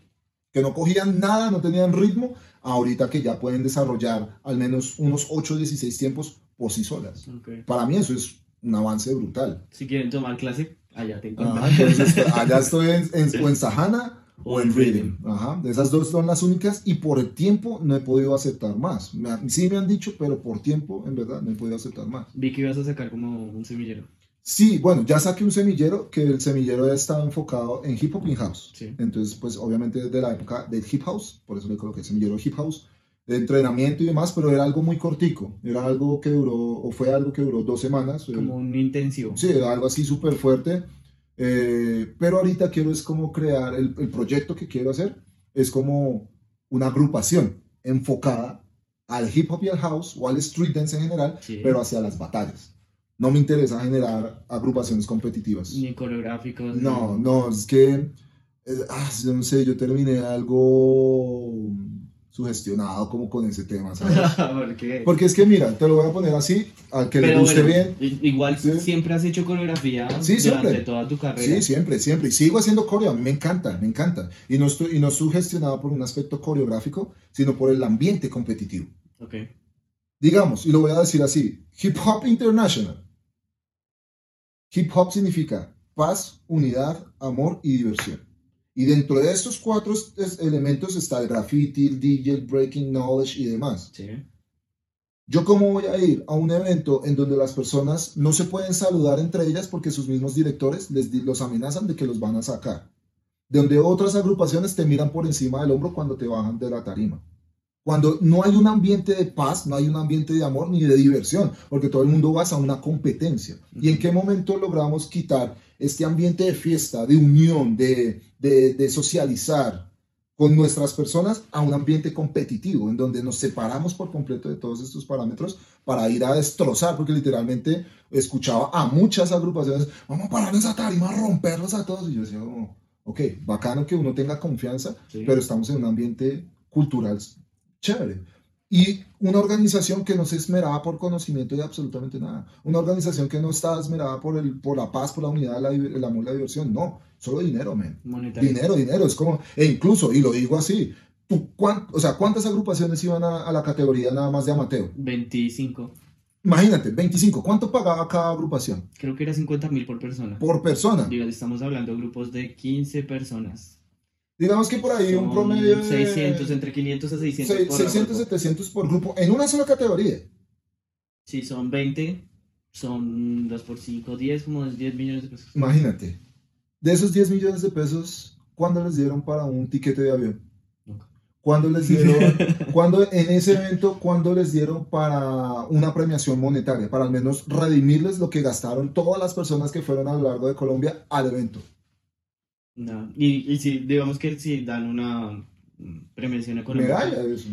que no cogían nada, no tenían ritmo, ahorita que ya pueden desarrollar al menos unos 8 o 16 tiempos por sí solas. Ok. Para mí eso es un avance brutal. Si quieren tomar clase, allá te encuentran. Ajá, entonces, allá estoy en, en- o en Sahana o en Reading. Ajá, esas dos son las únicas y por el tiempo no he podido aceptar más. Me sí me han dicho, pero por tiempo, en verdad, no he podido aceptar más. Vi que ibas a sacar como un semillero. Sí, bueno, ya saqué un semillero, que el semillero ya estaba enfocado en hip hop y house. Sí. Entonces, pues obviamente desde la época del hip house, por eso le coloqué semillero hip house, de entrenamiento y demás, pero era algo muy cortico. Era algo que duró, o fue algo que duró dos semanas. Como un intensivo. Sí, algo así súper fuerte. Eh, pero ahorita quiero es como crear, el, el proyecto que quiero hacer es como una agrupación enfocada al hip hop y al house o al street dance en general, Sí. pero hacia las batallas. No me interesa generar agrupaciones competitivas. Ni coreográficos. No, no, es que, eh, ah, yo no sé, yo terminé algo sugestionado como con ese tema, ¿sabes? ¿Por qué? Porque es que mira, te lo voy a poner así, al que le Pero guste bueno, bien. Igual Sí. siempre has hecho coreografía Sí, durante siempre. toda tu carrera. Sí, siempre, siempre. Y sigo haciendo coreo, a mí me encanta, me encanta. Y no estoy, y no estoy gestionado por un aspecto coreográfico, sino por el ambiente competitivo. Ok. Digamos, y lo voy a decir así, Hip Hop International. Hip Hop significa paz, unidad, amor y diversión. Y dentro de estos cuatro elementos está el graffiti, el DJ, el breaking knowledge y demás. Sí. ¿Yo cómo voy a ir a un evento en donde las personas no se pueden saludar entre ellas porque sus mismos directores les los amenazan de que los van a sacar? Donde otras agrupaciones te miran por encima del hombro cuando te bajan de la tarima. Cuando no hay un ambiente de paz, no hay un ambiente de amor ni de diversión, porque todo el mundo basa una competencia. ¿Y en qué momento logramos quitar este ambiente de fiesta, de unión, de, de, de socializar, con nuestras personas a un ambiente competitivo, en donde nos separamos por completo de todos estos parámetros para ir a destrozar, porque literalmente escuchaba a muchas agrupaciones, vamos a parar esa tarima, a romperlos a todos, y yo decía, oh, ok, bacano que uno tenga confianza, Sí. pero estamos en un ambiente cultural chévere. Y una organización que no se esmeraba por conocimiento de absolutamente nada. Una organización que no estaba esmerada por, el, por la paz, por la unidad, el amor, la diversión. No, solo dinero, men. Dinero, dinero, es como, e incluso, y lo digo así, ¿tú cuán- o sea, ¿cuántas agrupaciones iban a, a la categoría nada más de amateur? 25. Imagínate, 25, ¿cuánto pagaba cada agrupación? Creo que era 50 mil por persona. Por persona. Digo, estamos hablando de grupos de 15 personas. Digamos que por ahí un Son promedio de 600, entre 500 a 600 se- por 600, grupo. 700 por grupo, en una sola categoría. Si son 20, son 2 por 5, 10, como 10 millones de pesos. Imagínate, de esos 10 millones de pesos, ¿cuándo les dieron para un tiquete de avión? ¿Cuándo les dieron, cuándo en ese evento, cuándo les dieron para una premiación monetaria, para al menos redimirles lo que gastaron todas las personas que fueron a lo largo de Colombia al evento? No. Y, y si, digamos que si dan una mm, premiación económica. Medalla. eso.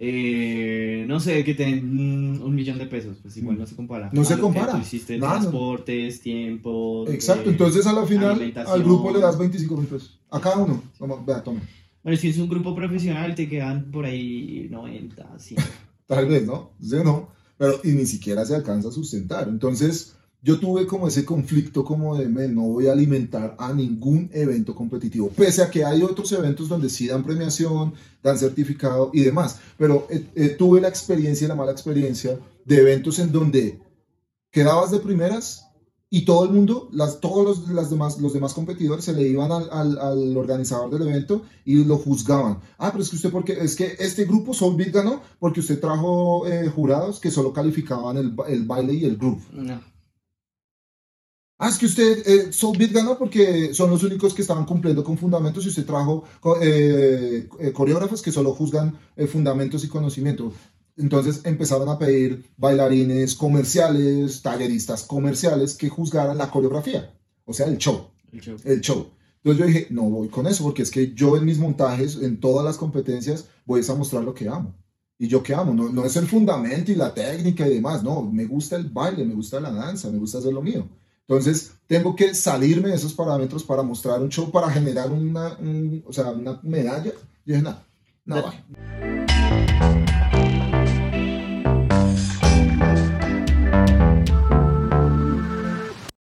Eh, no sé, que tienen mm, un millón de pesos, pues igual no se compara. No se que compara. tú hiciste Nada, transportes, tiempo. Exacto, eh, entonces a la final al grupo le das 25 mil pesos. A cada uno. Vamos, vea, toma. Bueno, si es un grupo profesional, te quedan por ahí 90, 100. Tal vez, ¿no? Sí, no. Pero y ni siquiera se alcanza a sustentar. Entonces, yo tuve como ese conflicto como de, "Men, no voy a alimentar a ningún evento competitivo, pese a que hay otros eventos donde sí dan premiación, dan certificado y demás, pero eh, eh, tuve la experiencia la mala experiencia de eventos en donde quedabas de primeras y todo el mundo, todos los, demás, los demás competidores se le iban al, organizador del evento y lo juzgaban. Ah, pero es que usted, porque es que este grupo Soulbeat ganó porque usted trajo eh, jurados que solo calificaban el, ba- el baile y el groove. Ah, es que usted, eh, Soulbeat ganó porque son los únicos que estaban cumpliendo con fundamentos y usted trajo eh, eh, coreógrafos que solo juzgan eh, fundamentos y conocimiento. Entonces empezaron a pedir bailarines comerciales, talleristas comerciales que juzgaran la coreografía, o sea, el show El show. el show. Entonces yo dije, no voy con eso, porque es que yo en mis montajes, en todas las competencias, voy a mostrar lo que amo. Y yo que amo, no, no es el fundamento y la técnica y demás, no, me gusta el baile, me gusta la danza, me gusta hacer lo mío. Entonces tengo que salirme de esos parámetros para mostrar un show, para generar una, un- o sea, una medalla. Y dije, no, De- vaya.